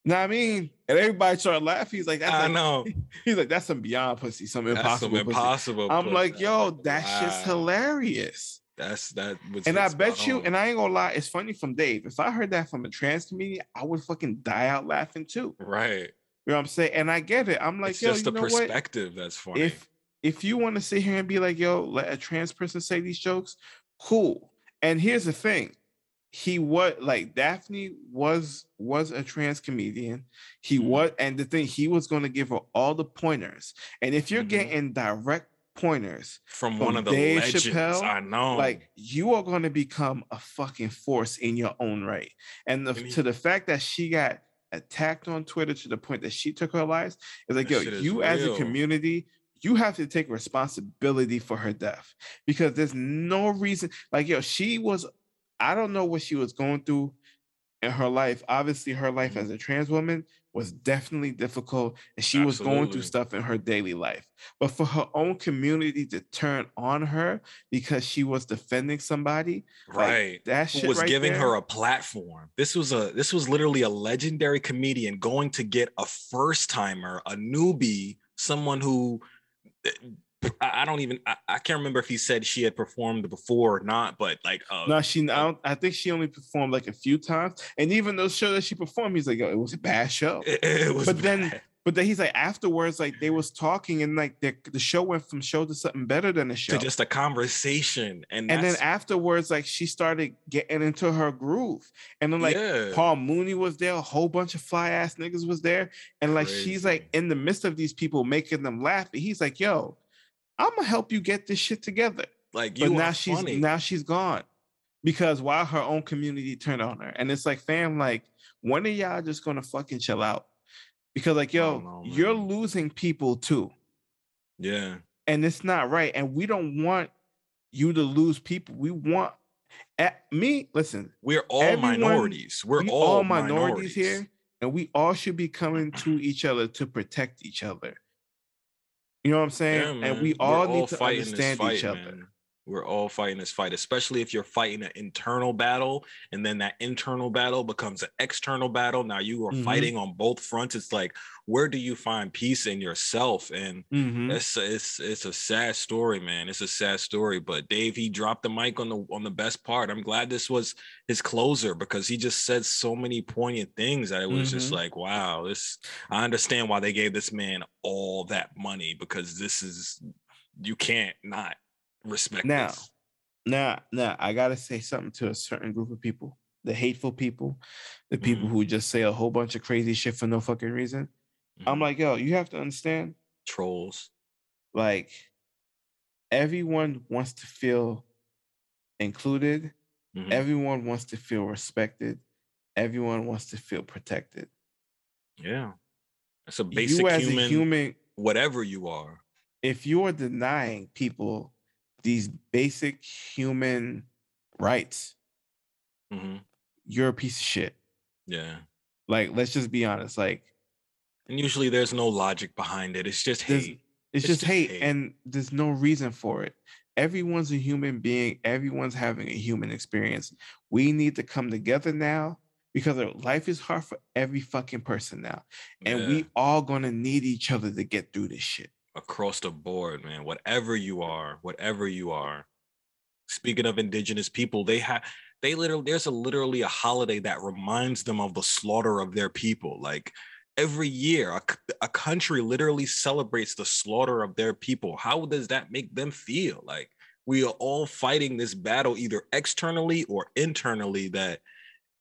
know what I mean? And everybody started laughing. He's like, that's I like, know. He's like, that's some beyond pussy, some impossible. Some impossible. Pussy. I'm like, yo, that's wow. just hilarious. That's that. Was, and I bet you, on. and I ain't gonna lie, it's funny from Dave. If I heard that from a trans comedian, I would fucking die out laughing too. Right. You know what I'm saying? And I get it. I'm like, it's yo, just the perspective what? that's funny. If if you want to sit here and be like, yo, let a trans person say these jokes, cool. And here's the thing he was like Daphne was was a trans comedian. He mm-hmm. was, and the thing he was going to give her all the pointers. And if you're mm-hmm. getting direct pointers from, from one of the Dave legends, Chappelle, I know, like you are going to become a fucking force in your own right. And the, to the fact that she got attacked on Twitter to the point that she took her life is like, yo, you as a community, you have to take responsibility for her death because there's no reason. Like, yo, she was I don't know what she was going through in her life. Obviously, her life as mm-hmm. a trans woman was definitely difficult and she Absolutely. was going through stuff in her daily life. But for her own community to turn on her because she was defending somebody, right? Like, that shit was right giving there, her a platform. This was a this was literally a legendary comedian going to get a first timer, a newbie, someone who eh, I don't even I, I, can't remember if he said she had performed before or not, but like uh, no, she I, don't, I think she only performed like a few times, and even those show that she performed, he's like, Yo, it was a bad show. It, it was, but bad. then but then he's like afterwards, like they was talking and like the, the show went from show to something better than a show. To just a conversation. And and then afterwards, like she started getting into her groove. And then like yeah. Paul Mooney was there, a whole bunch of fly ass niggas was there. And like Crazy. she's like in the midst of these people making them laugh. And he's like, yo, I'm gonna help you get this shit together. Like you but now she's funny. now she's gone because while her own community turned on her, and it's like, fam, like when are y'all just gonna fucking chill out? Because like, yo, know, you're losing people too. Yeah, and it's not right, and we don't want you to lose people. We want At me, listen. We're all everyone, minorities. We're we all, all minorities, minorities here, and we all should be coming to each other to protect each other. You know what I'm saying? Yeah, and we all need to understand fight, each other. Man. We're all fighting this fight, especially if you're fighting an internal battle and then that internal battle becomes an external battle. Now you are mm-hmm. fighting on both fronts. It's like, where do you find peace in yourself? And mm-hmm. it's, it's it's a sad story, man. It's a sad story. But Dave, he dropped the mic on the on the best part. I'm glad this was his closer because he just said so many poignant things that it was mm-hmm. just like, wow, this I understand why they gave this man all that money because this is you can't not respect now, this. Now, now I gotta say something to a certain group of people, the hateful people, the people mm-hmm. who just say a whole bunch of crazy shit for no fucking reason. Mm-hmm. I'm like, yo, you have to understand. Trolls. Like everyone wants to feel included. Mm-hmm. Everyone wants to feel respected. Everyone wants to feel protected. Yeah. It's a basic you human, a human whatever you are. If you're denying people these basic human rights, mm-hmm. you're a piece of shit. Yeah. Like, let's just be honest. Like, and usually there's no logic behind it. It's just hate. It's, it's just, just hate, hate, and there's no reason for it. Everyone's a human being. Everyone's having a human experience. We need to come together now because life is hard for every fucking person now, and yeah. we all gonna need each other to get through this shit across the board, man. Whatever you are, whatever you are. Speaking of indigenous people, they have they literally there's a literally a holiday that reminds them of the slaughter of their people. Like every year, a, a country literally celebrates the slaughter of their people. How does that make them feel? Like we are all fighting this battle either externally or internally that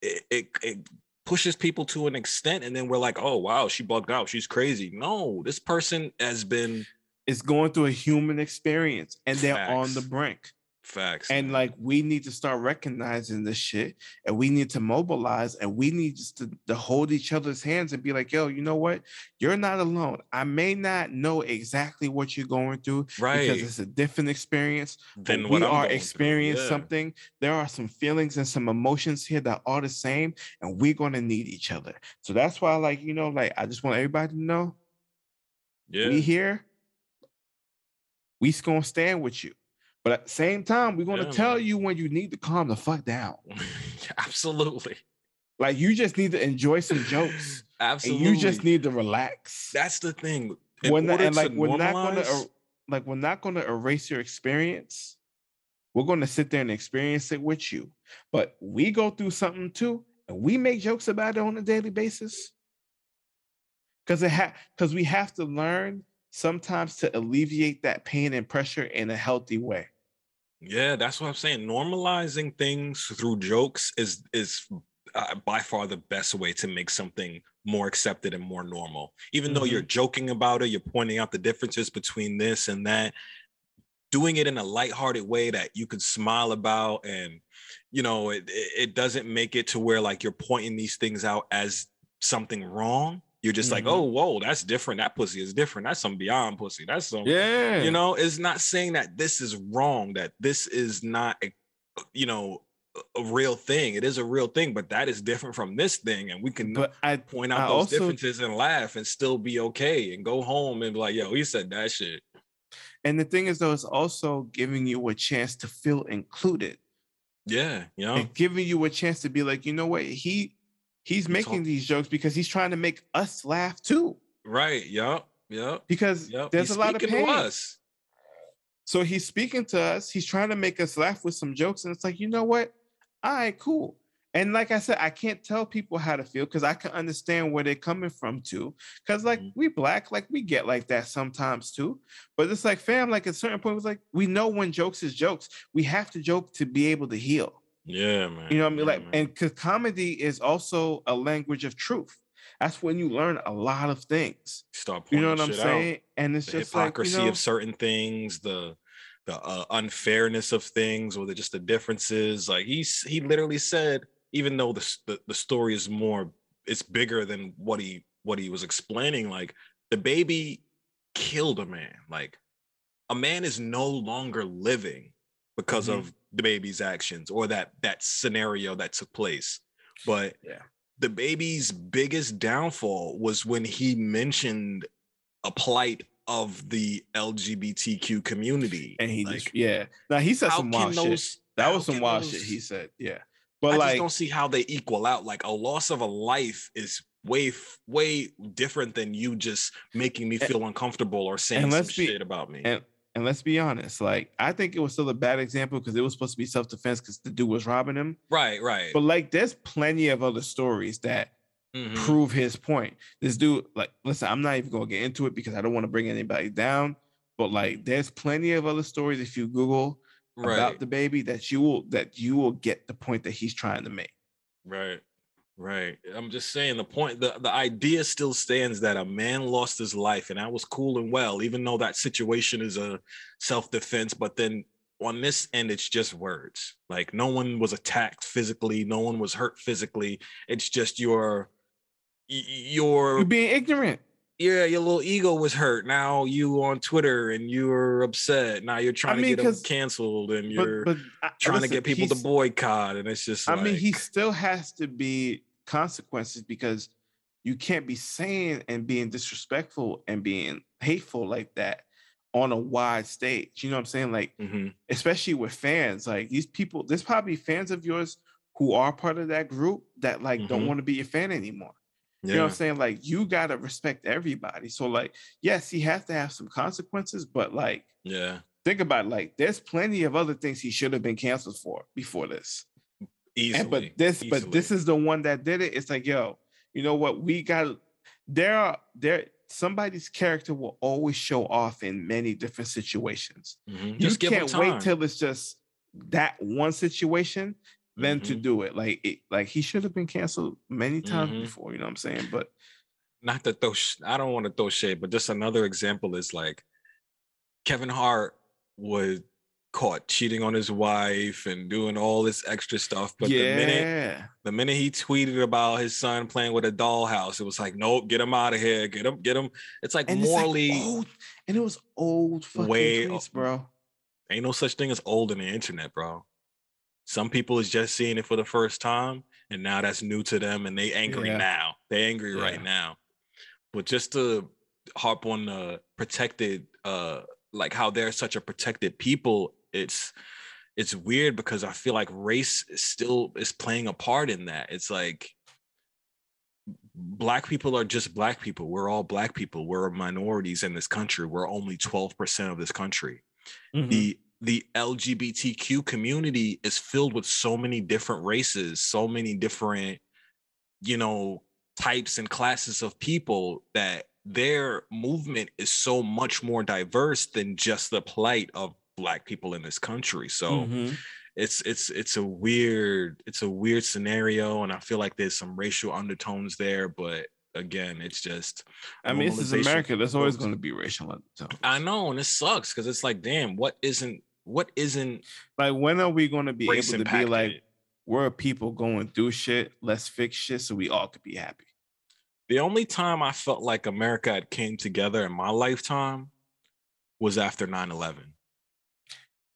it, it, it pushes people to an extent and then we're like oh wow she bugged out. She's crazy. No this person has been is going through a human experience and they're Facts. on the brink Facts. And like we need to start recognizing this shit and we need to mobilize and we need just to, to, hold each other's hands and be like, yo, you know what? You're not alone. I may not know exactly what you're going through right. because it's a different experience. Then we are experiencing yeah. something. There are some feelings and some emotions here that are the same, and we're gonna need each other. So that's why, like, you know, like I just want everybody to know. Yeah. We here. We's gonna stand with you. But at the same time, we're going to yeah, tell man. you when you need to calm the fuck down. Absolutely. Like you just need to enjoy some jokes. Absolutely. you just need to relax. That's the thing. we're not, and like we're not gonna er, like we're not gonna erase your experience. We're gonna sit there and experience it with you. But we go through something too, and we make jokes about it on a daily basis. Cause it ha- because we have to learn sometimes to alleviate that pain and pressure in a healthy way. Yeah, that's what I'm saying. Normalizing things through jokes is is uh, by far the best way to make something more accepted and more normal. Even mm-hmm. though you're mm-hmm. joking about it, you're pointing out the differences between this and that. Doing it in a lighthearted way that you could smile about, and you know, it it doesn't make it to where like you're pointing these things out as something wrong you're just mm-hmm. like, oh, whoa, that's different. That pussy is different. That's some beyond pussy. That's some, yeah. You know, it's not saying that this is wrong, that this is not, a, you know, a real thing. It is a real thing, but that is different from this thing. And we can but I, point out I those also, differences and laugh and still be okay and go home and be like, yo, he said that shit. And the thing is, though, it's also giving you a chance to feel included. Yeah, yeah. And giving you a chance to be like, you know what? He He's making these jokes because he's trying to make us laugh too. Right. Yep. Yep. Because yep. there's he's a lot of pain. us. So he's speaking to us. He's trying to make us laugh with some jokes, and it's like, you know what? All right, cool. And like I said, I can't tell people how to feel because I can understand where they're coming from too. Because like mm-hmm. we black, like we get like that sometimes too. But it's like fam, like at a certain point, it's like we know when jokes is jokes. We have to joke to be able to heal. Yeah, man. You know what I mean? Yeah, like, man. and because comedy is also a language of truth. That's when you learn a lot of things. Stop. You know what I'm saying? Out. And it's the just hypocrisy like, you know, of certain things, the the uh, unfairness of things, or the just the differences. Like he's he literally said, even though the, the the story is more, it's bigger than what he what he was explaining. Like DaBaby killed a man. Like a man is no longer living because mm-hmm. of DaBaby's actions or that that scenario that took place. But yeah, DaBaby's biggest downfall was when he mentioned a plight of the LGBTQ community. And he like, just yeah. Now he said some wild those, shit. That was some wild those, shit he said. Yeah. But I like, just don't see how they equal out. Like a loss of a life is way way different than you just making me feel uncomfortable or saying some be, shit about me. And, and let's be honest, like I think it was still a bad example because it was supposed to be self defense because the dude was robbing him. Right, right. But like, there's plenty of other stories that mm-hmm. prove his point. This dude, like, listen, I'm not even gonna get into it because I don't want to bring anybody down. But like, there's plenty of other stories if you Google right. about DaBaby that you will that you will get the point that he's trying to make. Right. Right. I'm just saying the point, the, the idea still stands that a man lost his life and that was cool and well, even though that situation is a self-defense. But then on this end, it's just words. Like no one was attacked physically, no one was hurt physically. It's just your your You're being ignorant. Yeah, your little ego was hurt. Now you on Twitter and you're upset. Now you're trying I mean, to get them canceled and you're but, but, trying listen, to get people to boycott. And it's just I like, mean, he still has to be consequences because you can't be saying and being disrespectful and being hateful like that on a wide stage. You know what I'm saying? Like, mm-hmm. especially with fans, like these people, there's probably fans of yours who are part of that group that like mm-hmm. don't want to be a fan anymore. Yeah. You know what I'm saying? Like, you gotta respect everybody. So, like, yes, he has to have some consequences, but like, yeah, think about it, like, there's plenty of other things he should have been canceled for before this. Easily, and, but this, easily. but this is the one that did it. It's like, yo, you know what? We got there are there somebody's character will always show off in many different situations. Mm-hmm. You can't wait till it's just that one situation then mm-hmm. to do it. Like it, like he should have been canceled many times mm-hmm. before, you know what I'm saying? But not to throw sh- I don't want to throw shade, but just another example is like Kevin Hart would caught cheating on his wife and doing all this extra stuff. But yeah. the minute the minute he tweeted about his son playing with a dollhouse, it was like, nope, get him out of here, get him, get him. It's like and morally it's like old, and it was old fucking way, tweets, bro. Ain't no such thing as old in the internet, bro. Some people is just seeing it for the first time, and now that's new to them, and they angry yeah. now. They angry yeah. right now. But just to harp on the protected uh like how they're such a protected people it's it's weird because I feel like race still is playing a part in that. It's like black people are just black people. We're all black people. We're minorities in this country. We're only 12% of this country. Mm-hmm. The the LGBTQ community is filled with so many different races, so many different, you know, types and classes of people that their movement is so much more diverse than just the plight of black people in this country. So mm-hmm. it's it's it's a weird it's a weird scenario, and I feel like there's some racial undertones there, but again, it's just. I mean, this is America. There's always going to be racial undertones. I know, and it sucks because it's like, damn, what isn't what isn't like? When are we going to be able to impacted? be like, we're people going through shit. Let's fix shit so we all could be happy. The only time I felt like America had came together in my lifetime was after 9 11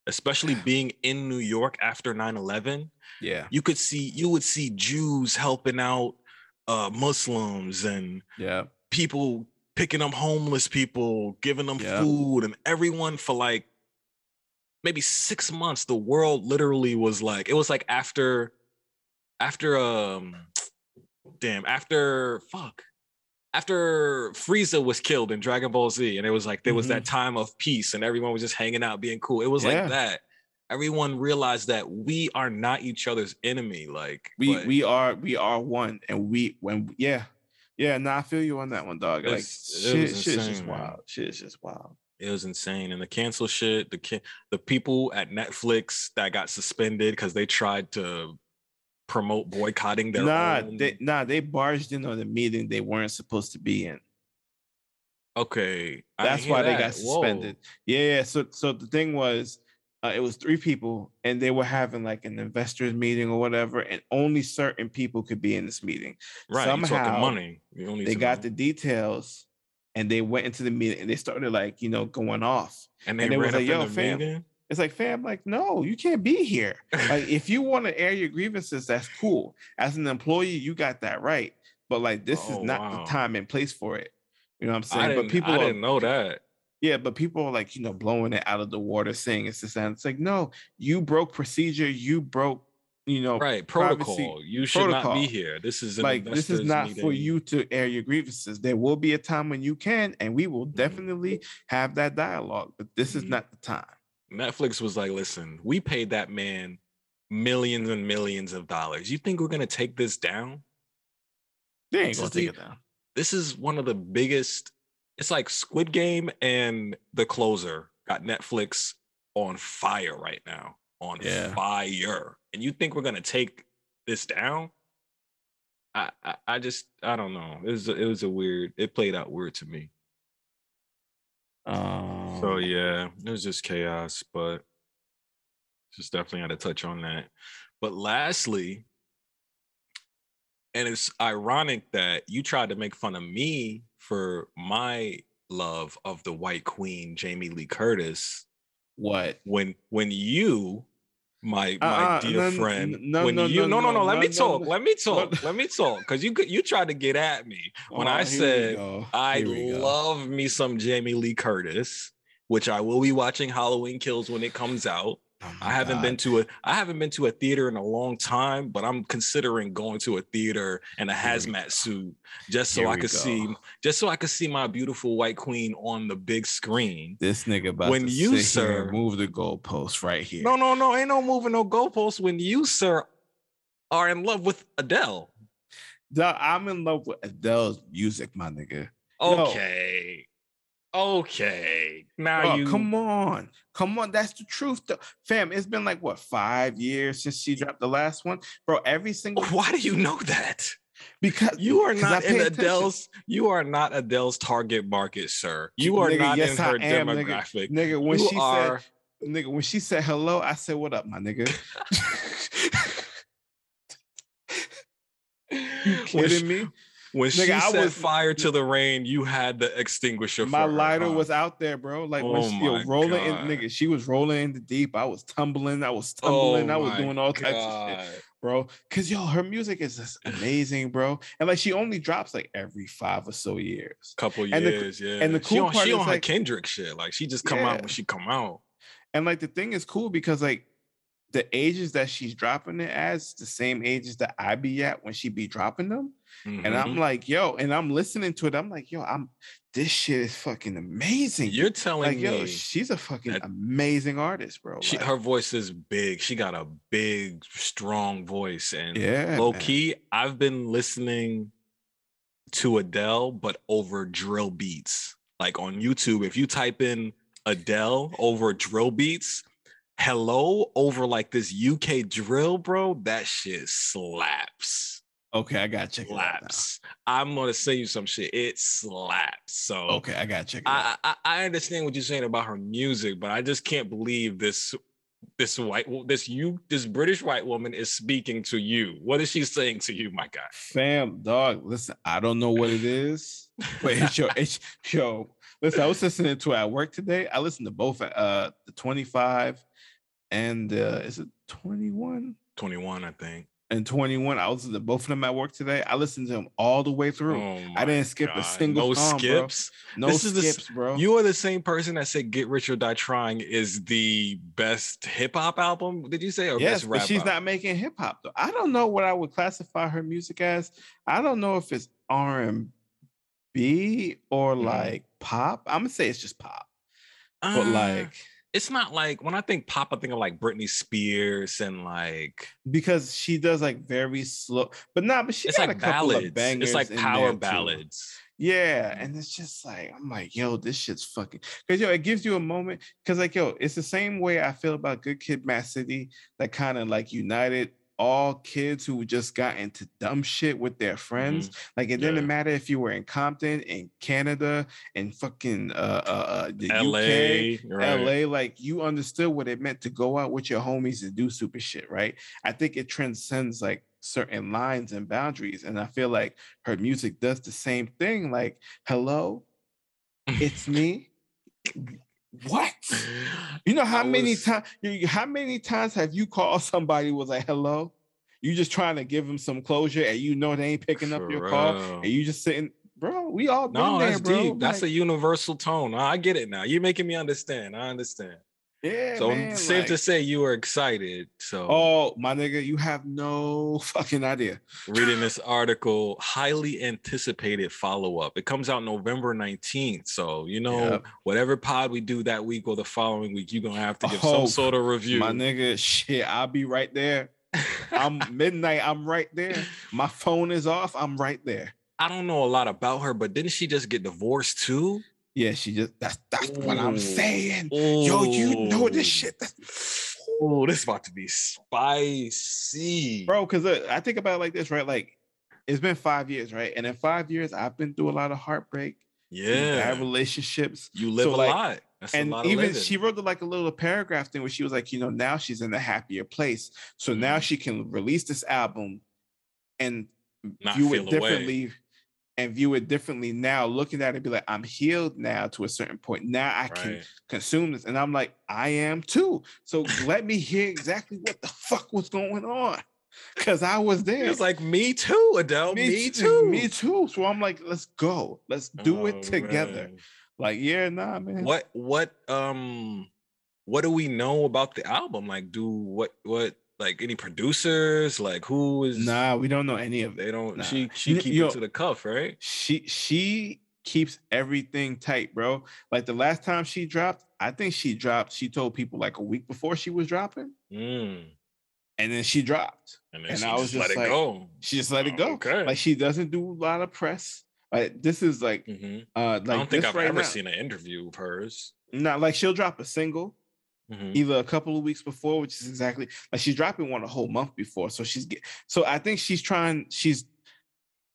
especially being in New York after 9/11. Yeah. You could see you would see Jews helping out uh Muslims and yeah, people picking up homeless people, giving them yeah. food and everyone for like maybe 6 months the world literally was like it was like after after um damn after fuck after Frieza was killed in Dragon Ball Z, and it was like there was mm-hmm. that time of peace, and everyone was just hanging out, being cool. It was yeah. like that. Everyone realized that we are not each other's enemy. Like we but, we are we are one, and we when yeah yeah. Now nah, I feel you on that one, dog. Like shit, insane, shit's just man. wild. Shit's just wild. It was insane, and the cancel shit. The the people at Netflix that got suspended because they tried to promote boycotting their nah, own... They, nah, they barged in on a meeting they weren't supposed to be in. Okay, that's why that. they got suspended. Yeah, yeah. So, so the thing was, uh, it was three people, and they were having like an investors meeting or whatever, and only certain people could be in this meeting. Right. Somehow, money. they got money. the details, and they went into the meeting, and they started like you know going off. And they and was like, "Yo, fam." Meeting? It's like, fam, like, no, you can't be here. like, if you want to air your grievances, that's cool. As an employee, you got that right. But like, this oh, is not wow. the time and place for it. You know what I'm saying? But people I didn't know that. Yeah, but people are like, you know, blowing it out of the water, saying it's this and it's like, no, you broke procedure, you broke, you know, right protocol. You should protocol. not be here. This is like this is not meeting. for you to air your grievances. There will be a time when you can, and we will mm-hmm. definitely have that dialogue. But this mm-hmm. is not the time. Netflix was like, listen, we paid that man millions and millions of dollars. You think we're gonna take this down? They ain't gonna take it down. This is one of the biggest it's like Squid Game and The Closer got Netflix on fire right now. On yeah. fire. And you think we're gonna take this down? I, I, I just I don't know. It was it was a weird. It played out weird to me. Um, so yeah, it was just chaos, but just definitely had to touch on that. But lastly, and it's ironic that you tried to make fun of me for my love of the white queen jamie lee curtis what? when when you my my uh, dear no, friend no, when no, you no no no, let me talk let me talk let me talk because you you tried to get at me when oh, i said i love me some jamie lee curtis which i will be watching halloween kills when it comes out Oh I haven't God. been to a I haven't been to a theater in a long time, but I'm considering going to a theater in a hazmat suit just so Here I could see just so I could see my beautiful white queen on the big screen. This nigga about when you sir move the goalpost right here. No, no, no, ain't no moving no goalposts when you sir are in love with Adele. I'm in love with Adele's music, my nigga. Okay. Okay. Now you come on. Come on. That's the truth. Though. Fam, it's been like what five years since she dropped the last one? Bro, every single why do you know that? Because you are not in Adele's, you are not Adele's target market, sir. You are nigga, not yes, in her am, demographic. Nigga, nigga when you she are... said nigga, when she said hello, I said, What up, my nigga? you kidding me? When Nigga, she I set was, fire to the rain, you had the extinguisher. My lighter was out there, bro. Like oh when she was rolling in, nigga, she was rolling in the deep. I was tumbling. I was tumbling. Oh I was doing all God. types of shit, bro. Cause yo, her music is just amazing, bro. And like she only drops like every five or so years. Couple and years, the, yeah. And the cool she on, part she is on like, Kendrick shit. Like she just come yeah. out when she come out. And like the thing is cool because like the ages that she's dropping it as the same ages that I be at when she be dropping them. Mm-hmm. And I'm mm-hmm. like, yo, and I'm listening to it. I'm like, yo, I'm this shit is fucking amazing. You're telling like, me, yo, she's a fucking amazing artist, bro. She, like, her voice is big. She got a big, strong voice, and yeah, low man. key, I've been listening to Adele, but over drill beats. Like on YouTube, if you type in Adele over drill beats, hello over like this UK drill, bro, that shit slaps. Okay, I got check slaps. I'm gonna send you some shit. It slaps. So okay, I got check. I, I, I understand what you're saying about her music, but I just can't believe this this white this you this British white woman is speaking to you. What is she saying to you, my guy? Fam, dog. Listen, I don't know what it is, but it's your it's yo. Listen, I was listening to at work today. I listened to both uh the 25 and uh is it 21? 21, I think and 21. I was both of them at work today. I listened to them all the way through. Oh I didn't skip God. a single no song, skips. Bro. No this skips, the, bro. You are the same person that said "Get Rich or Die Trying" is the best hip hop album. Did you say? Or yes, but she's album? not making hip hop though. I don't know what I would classify her music as. I don't know if it's R and B or mm. like pop. I'm gonna say it's just pop, uh, but like it's not like when I think pop, I think of like Britney Spears and like because she does like very slow, but not. Nah, but she it's like ballads. It's like power ballads. Yeah, mm-hmm. and it's just like I'm like, yo, this shit's fucking because yo, it gives you a moment because like yo, it's the same way I feel about Good Kid, Mad City that kind of like united all kids who just got into dumb shit with their friends. Mm-hmm. Like it didn't matter if you were in Compton, in Canada, in fucking uh, uh, uh the LA, UK, right. LA. Like you understood what it meant to go out with your homies and do super shit, right? I think it transcends like certain lines and boundaries, and I feel like her music does the same thing. Like, hello, it's me what? Mm-hmm. You know how I many was... times? How many times have you called somebody was like, "Hello"? You just trying to give them some closure, and you know they ain't picking up your call, and you just sitting bro. We all been no, there, that's bro. deep. That's a universal tone. I get it now. You're making me understand. I understand. Yeah. So man, safe like, to say you were excited. So oh my nigga, you have no fucking idea. Reading this article, highly anticipated follow-up. It comes out November 19th. So you know, yep. whatever pod we do that week or the following week, you're gonna have to give oh, some sort of review. My nigga, shit, I'll be right there. I'm midnight, I'm right there. My phone is off, I'm right there. I don't know a lot about her, but didn't she just get divorced too? Yeah, she just that's that's Ooh. what I'm saying. Ooh. Yo, you know this shit. Oh, this is about to be spicy, bro. Because uh, I think about it like this, right? Like it's been five years, right? And in five years, I've been through a lot of heartbreak. Yeah, bad relationships. You live so, a like, lot. That's and even she wrote like a little paragraph thing where she was like, you know, now she's in a happier place. So now she can release this album and Not view it differently. Away and view it differently now, looking at it, be like, I'm healed now to a certain point. Now I right. can consume this. And I'm like, I am too. So let me hear exactly what the fuck was going on. Cause I was there. It's like me too, Adele. Me, me too. too. Me too. So I'm like, let's go. Let's do oh, it together. Man. Like, yeah, nah, man. What what um what do we know about the album? Like, do what what like any producers? Like who is? Nah, we don't know any of. They don't. Nah. She she keeps it to the cuff, right? She she keeps everything tight, bro. Like the last time she dropped, I think she dropped. She told people like a week before she was dropping, mm. and then she dropped. And, and I was just, just like, go. She just let it go. Okay. Like she doesn't do a lot of press. Like this is like, mm-hmm. uh, like I don't think I've right ever now. seen an interview of hers. Not like she'll drop a single mm-hmm. either a couple of weeks before, which is exactly like she's dropping one a whole month before. So she's get, so I think she's trying she's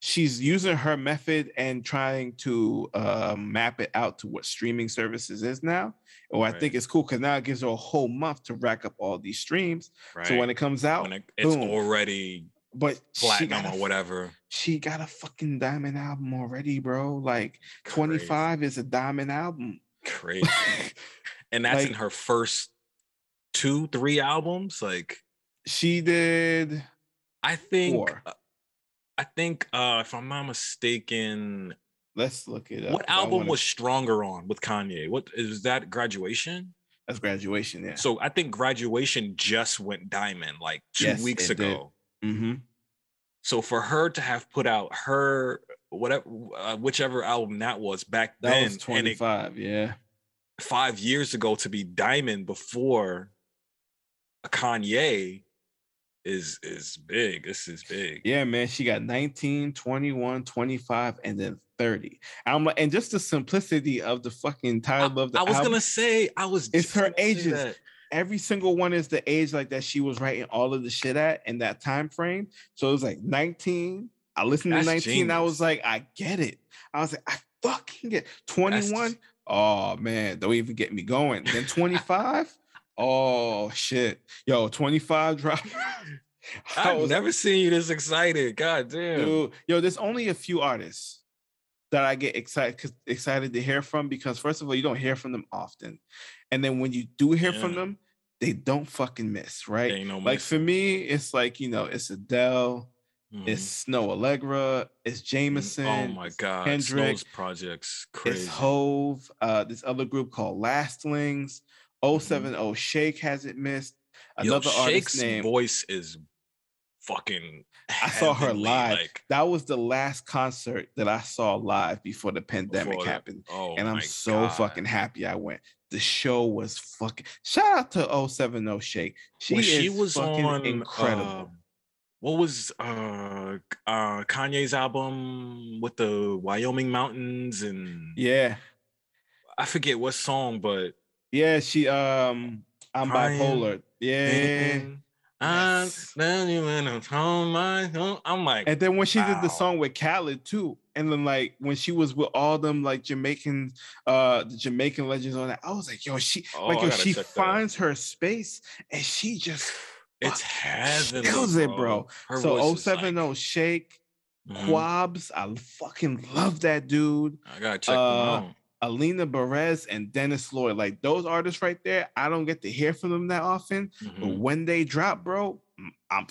she's using her method and trying to uh, map it out to what streaming services is now. Or right. I think it's cool because now it gives her a whole month to rack up all these streams. Right. So when it comes out, it, it's boom. already but platinum or whatever. She got a fucking diamond album already, bro. Like Crazy. 25 is a diamond album. Crazy. and that's like, in her first two, three albums. Like she did, I think. Uh, I think, uh, if I'm not mistaken, let's look it up. What album wanna... was stronger on with Kanye? What is that? Graduation. That's graduation. Yeah. So I think graduation just went diamond like two yes, weeks ago. Mm-hmm. So for her to have put out her whatever uh, whichever album that was back that then, was 25, it, yeah five years ago to be Diamond before a Kanye is is big. This is big. Yeah, man. She got 19, 21, 25, and then 30. I'm like, and just the simplicity of the fucking title I, of the I was album, gonna say, I was it's her ages. Every single one is the age like that she was writing all of the shit at in that time frame. So it was like 19. I listened That's to 19. Genius. I was like, I get it. I was like, I fucking get 21. Oh man, don't even get me going. Then 25. oh shit. Yo, 25 drop. I've was, never seen you this excited. God damn. Dude, yo, there's only a few artists that I get excited excited to hear from because first of all, you don't hear from them often. And then when you do hear yeah. from them, they don't fucking miss, right? No like for me, it's like, you know, it's Adele, Mm. It's Snoh Aalegra. It's Jameson. Oh my God. Kendrick. Snoh's projects. Crazy. It's Hove. Uh, this other group called Lastlings. 070 mm-hmm. Shake hasn't missed. Another Yo, Shake's name. voice is fucking. I saw her live. Like, that was the last concert that I saw live before the pandemic before happened. oh and I'm so God. fucking happy I went. The show was fucking. Shout out to 070 Shake. She, when she was fucking on, incredible. Uh, what was uh uh Kanye's album with the Wyoming mountains and yeah. I forget what song, but yeah, she um I'm bipolar. Yeah. Yes. I'm like, and then when she wow. did the song with Khaled too, and then like when she was with all them like Jamaican, uh, the Jamaican legends on that, I was like, yo, she oh, like yo, she finds her space and she just it's heavenly. Kills it, bro. So 070 like... Shake, mm-hmm. Quabs. I fucking love that dude. I gotta check uh, them out. Alina Baraz and Dennis Lloyd, like those artists right there, I don't get to hear from them that often. Mm-hmm. But when they drop, bro, I'm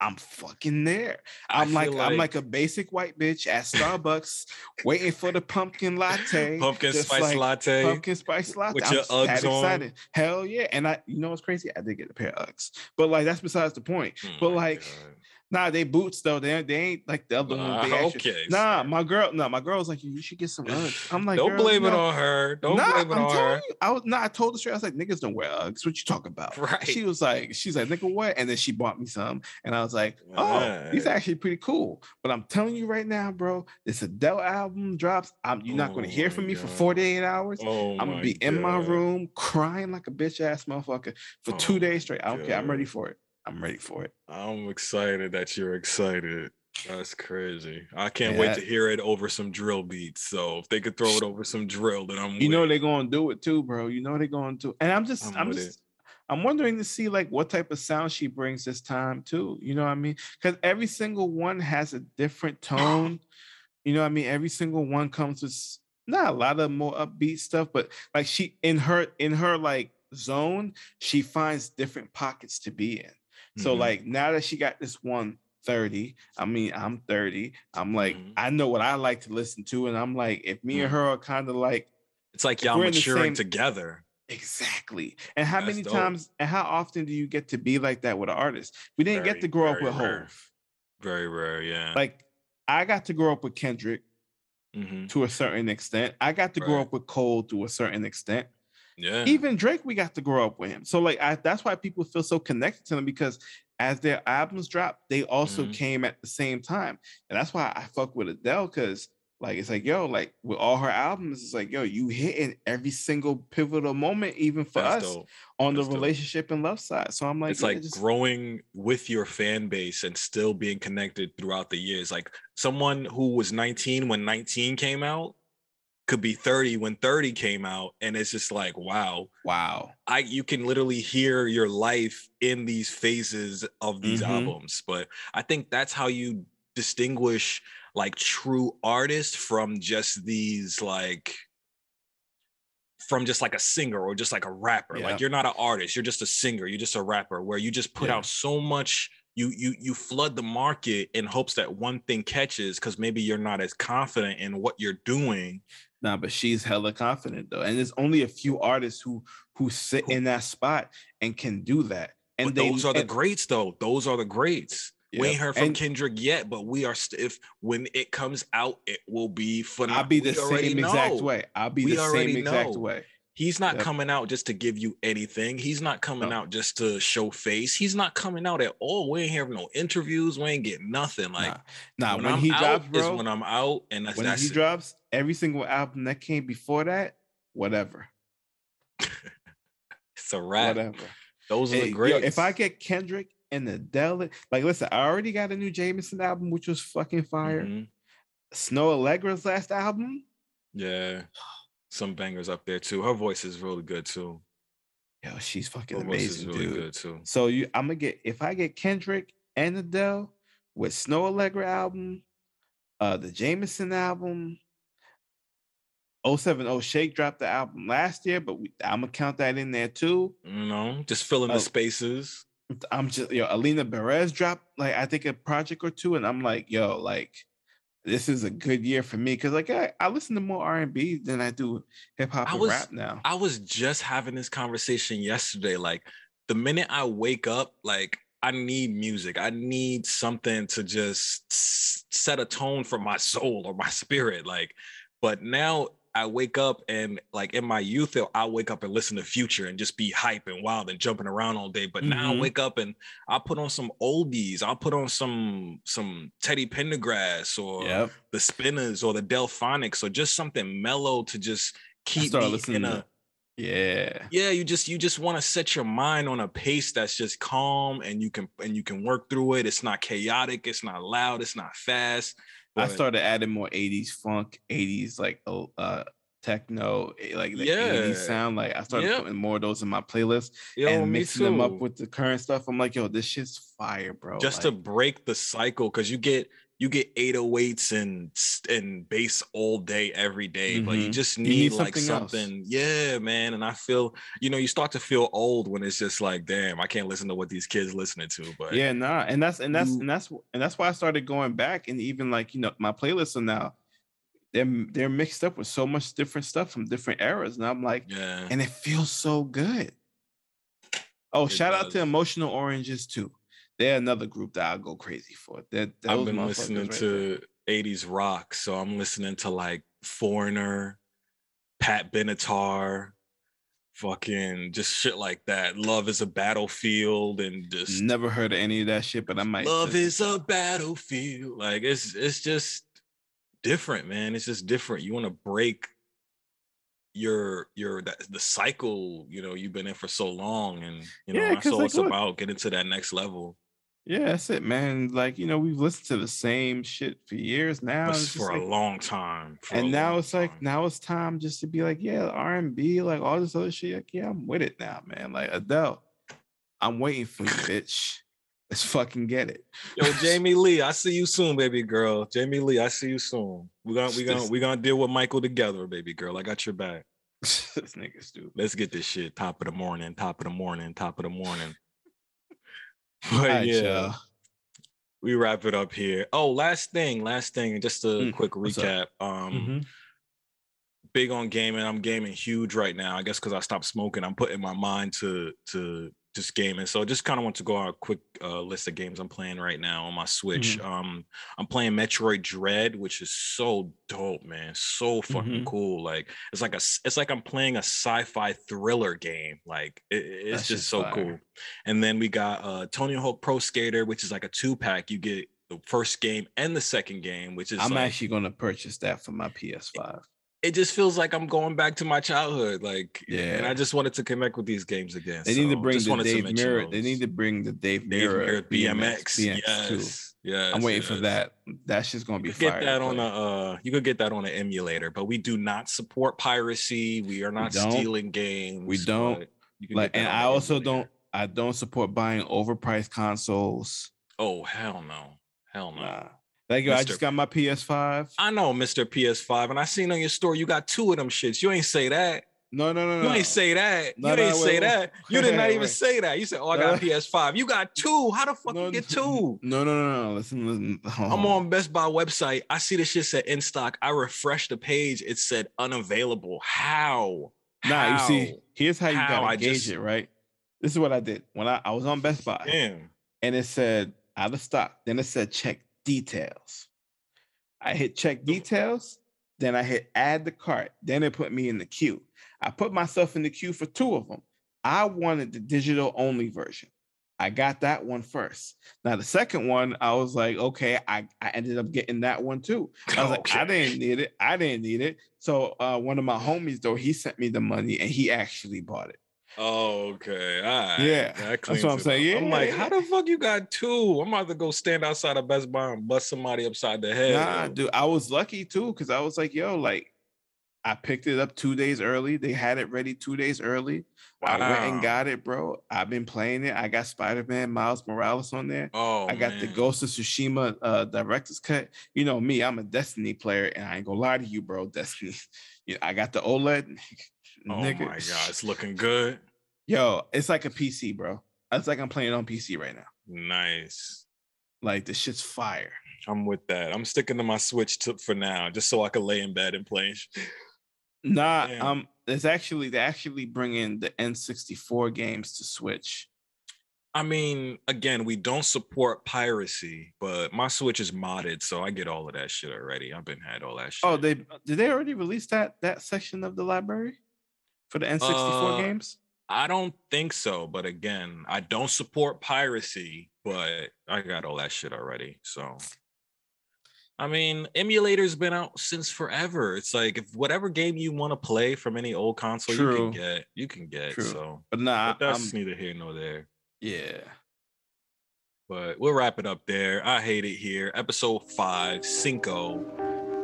I'm fucking there. I'm like, like, I'm like a basic white bitch at Starbucks waiting for the pumpkin latte. Pumpkin spice like latte. Pumpkin spice latte. With I'm your Uggs excited. On. Hell yeah. And I you know what's crazy? I did get a pair of Uggs. But like that's besides the point. Oh but like God. Nah, they boots though. They, they ain't like the other ones. okay. Nah, my girl. No, nah, my girl was like, you should get some Uggs. I'm like, don't blame no. it on her. Don't nah, blame it I'm on her. You, I was nah, I told her straight. I was like, niggas don't wear Uggs. What you talk about? Right. She was like, she's like, nigga, what? And then she bought me some, and I was like, oh, right. these actually pretty cool. But I'm telling you right now, bro, this Adele album drops. I'm you're not oh gonna hear from me God. for 48 hours. Oh I'm gonna be God. in my room crying like a bitch ass motherfucker for oh two days straight. I don't God. care. I'm ready for it. I'm ready for it. I'm excited that you're excited. That's crazy. I can't yeah. wait to hear it over some drill beats. So if they could throw it over some drill, then I'm. You know they're gonna do it too, bro. You know they're gonna do. And I'm just, I'm, I'm just, it. I'm wondering to see like what type of sound she brings this time too. You know what I mean? Because every single one has a different tone. you know what I mean? Every single one comes with not a lot of more upbeat stuff, but like she in her in her like zone, she finds different pockets to be in. So mm-hmm. like now that she got this 130, I mean, I'm 30. I'm like, mm-hmm. I know what I like to listen to. And I'm like, if me mm-hmm. and her are kind of like it's like y'all maturing same, together. Exactly. And how That's many dope. times and how often do you get to be like that with an artist? We didn't very, get to grow up with rare. Hove. Very rare, yeah. Like I got to grow up with Kendrick mm-hmm. to a certain extent. I got to right. grow up with Cole to a certain extent. Yeah. Even Drake, we got to grow up with him. So like I, that's why people feel so connected to them because as their albums dropped, they also mm-hmm. came at the same time. And that's why I fuck with Adele because like it's like yo, like with all her albums, it's like yo, you hitting every single pivotal moment, even for That's us dope. on That's the relationship and love side. So I'm like, it's yeah, like just... growing with your fan base and still being connected throughout the years. Like someone who was 19 when 19 came out could be 30 when 30 came out and it's just like wow wow i you can literally hear your life in these phases of these mm-hmm. albums but i think that's how you distinguish like true artists from just these like from just like a singer or just like a rapper yeah. like you're not an artist you're just a singer you're just a rapper where you just put yeah. out so much you you you flood the market in hopes that one thing catches because maybe you're not as confident in what you're doing Nah, but she's hella confident though, and there's only a few artists who who sit in that spot and can do that. And they, those are and, the greats, though. Those are the greats. Yeah. We ain't heard from and, Kendrick yet, but we are. If when it comes out, it will be phenomenal. I'll be the we same exact way. I'll be we the same exact know. way. He's not yep. coming out just to give you anything. He's not coming no. out just to show face. He's not coming out at all. We ain't hearing no interviews. We ain't getting nothing. Like, nah, nah when, when he drops, bro, is when I'm out, and that's, when that's he it. drops, every single album that came before that, whatever. it's a wrap. Whatever. Those are hey, the great. If I get Kendrick and Adele, like, listen, I already got a new Jameson album, which was fucking fire. Mm-hmm. Snoh Aalegra's last album. Yeah some bangers up there too. Her voice is really good too. Yo, she's fucking Her amazing, really dude. Good too. So you, I'm gonna get if I get Kendrick and Adele with Snoh Aalegra album, uh, the Jameson album. 070 Shake dropped the album last year, but we, I'm gonna count that in there too. You know, just filling uh, the spaces. I'm just yo, Alina Baraz dropped like I think a project or two, and I'm like, yo, like this is a good year for me because like I, I listen to more R&B than I do hip hop and rap now. I was just having this conversation yesterday. Like the minute I wake up, like I need music. I need something to just set a tone for my soul or my spirit. Like, but now I wake up and like in my youth, I wake up and listen to Future and just be hype and wild and jumping around all day. But mm-hmm. now I mm-hmm. wake up and I put on some oldies. I'll put on some some Teddy Pendergrass or yep. the Spinners or the Delfonics or just something mellow to just keep me in a yeah yeah you just you just want to set your mind on a pace that's just calm and you can and you can work through it it's not chaotic it's not loud it's not fast I started adding more 80s funk, 80s like uh techno, eh, like the yeah. 80s sound. Like I started yep. putting more of those in my playlist yo, and mixing them up with the current stuff. I'm like, yo, this shit's fire, bro. Just like, to break the cycle, because you get you get 808s and and bass all day every day, mm-hmm. but you mm-hmm. just need, you need like something, something yeah, man. And I feel, you know, you start to feel old when it's just like, damn, I can't listen to what these kids listening to. But yeah, nah, and that's and that's and that's and that's why I started going back and even like you know my playlists are now they're they're mixed up with so much different stuff from different eras, and I'm like, yeah, and it feels so good. Oh, it shout does. out to Emotional Oranges too they're another group that I go crazy for. That I've been listening right to there. 80s rock, so I'm listening to like Foreigner, Pat Benatar, fucking just shit like that. Love is a battlefield, and just never heard of any of that shit, but I might. Love is a battlefield. Like it's it's just different, man. It's just different. You want to break your your the, the cycle you know you've been in for so long and you know yeah, so like, it's look, about getting to that next level yeah, that's it, man. Like, you know, we've listened to the same shit for years now. for like, a long time. And now it's time. like, now it's time just to be like, yeah, R&B, like all this other shit. Like, yeah, I'm with it now, man. Like Adele, I'm waiting for you, bitch. Let's fucking get it. Yo, Jamie Lee, I see you soon, baby girl. Jamie Lee, I see you soon. We're gonna we gonna we gonna deal with Michael together, baby girl. I got your back. this nigga stupid. Let's get this shit top of the morning, top of the morning, top of the morning. But right, yeah, y'all. we wrap it up here. Oh, last thing, last thing, just a mm, quick recap. Um, mm-hmm. big on gaming. I'm gaming huge right now. I guess because I stopped smoking, I'm putting my mind to to just gaming. So just kind of want to go on a quick uh, list of games I'm playing right now on my Switch. Mm-hmm. Um, I'm playing Metroid Dread, which is so dope, man. So fucking mm-hmm. cool. Like it's like a it's like I'm playing a sci-fi thriller game. Like it, it's That's just so fire. cool. And then we got uh Tony Hawk Pro Skater, which is like a two pack. You get the first game and the second game, which is I'm like, actually going to purchase that for my PS5 it just feels like I'm going back to my childhood. Like, yeah, and I just wanted to connect with these games again. They so need to bring the Dave Mirra. They need to bring the Dave, Dave Mirra, BMX. BMX yes, yes. I'm waiting yes. for that. That's just gonna be. You get that on a. Uh, you could get that on an emulator, but we do not support piracy. We are not stealing games. We don't. Like, and I also don't. I don't support buying overpriced consoles. Oh hell no, hell no. Nah. Thank you. Mr. I just got my PS5. I know, Mr. PS5, and I seen on your store you got two of them shits. You ain't say that. No, no, no, no. You ain't say that. No, you didn't no, say wait, that. You did not even say that. You said, "Oh, I got a PS5." You got two. How the fuck no, you get two? No, no, no, no. Listen, listen. I'm on Best Buy website. I see the shit said in stock. I refreshed the page. It said unavailable. How? Nah, how? you see, here's how you how? gotta gauge just... it, right? This is what I did when I, I was on Best Buy. Damn. And it said out of stock. Then it said check details. I hit check details, then I hit add the cart. Then it put me in the queue. I put myself in the queue for two of them. I wanted the digital only version. I got that one first. Now the second one, I was like, okay, I, I ended up getting that one too. I was okay. like, I didn't need it. I didn't need it. So uh, one of my homies though, he sent me the money and he actually bought it. Oh, okay. All right. Yeah. That That's what I'm saying. Yeah. I'm like, how the fuck you got two? I'm about to go stand outside of Best Buy and bust somebody upside the head. Nah, yo. dude. I was lucky too, because I was like, yo, like, I picked it up two days early. They had it ready two days early. Wow. I went and got it, bro. I've been playing it. I got Spider Man Miles Morales on there. Oh, I got man. the Ghost of Tsushima uh, director's cut. You know me, I'm a Destiny player, and I ain't gonna lie to you, bro. Destiny. I got the OLED. Oh Nigga. my god, it's looking good. Yo, it's like a PC, bro. It's like I'm playing it on PC right now. Nice. Like the shit's fire. I'm with that. I'm sticking to my Switch for now, just so I can lay in bed and play. Nah, Damn. um, there's actually they actually bringing the N64 games to Switch. I mean, again, we don't support piracy, but my Switch is modded, so I get all of that shit already. I've been had all that oh, shit. Oh, they did they already release that that section of the library for the N64 uh, games? I don't think so, but again, I don't support piracy, but I got all that shit already. So I mean, emulators been out since forever. It's like if whatever game you want to play from any old console, True. you can get. You can get. True. So, but nah, but that's I'm, neither here nor there. Yeah. But we'll wrap it up there. I hate it here. Episode five, Cinco.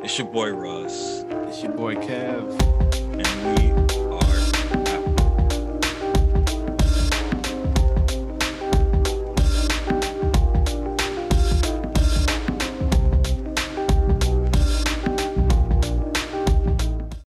It's your boy Russ. It's your boy Kev. And we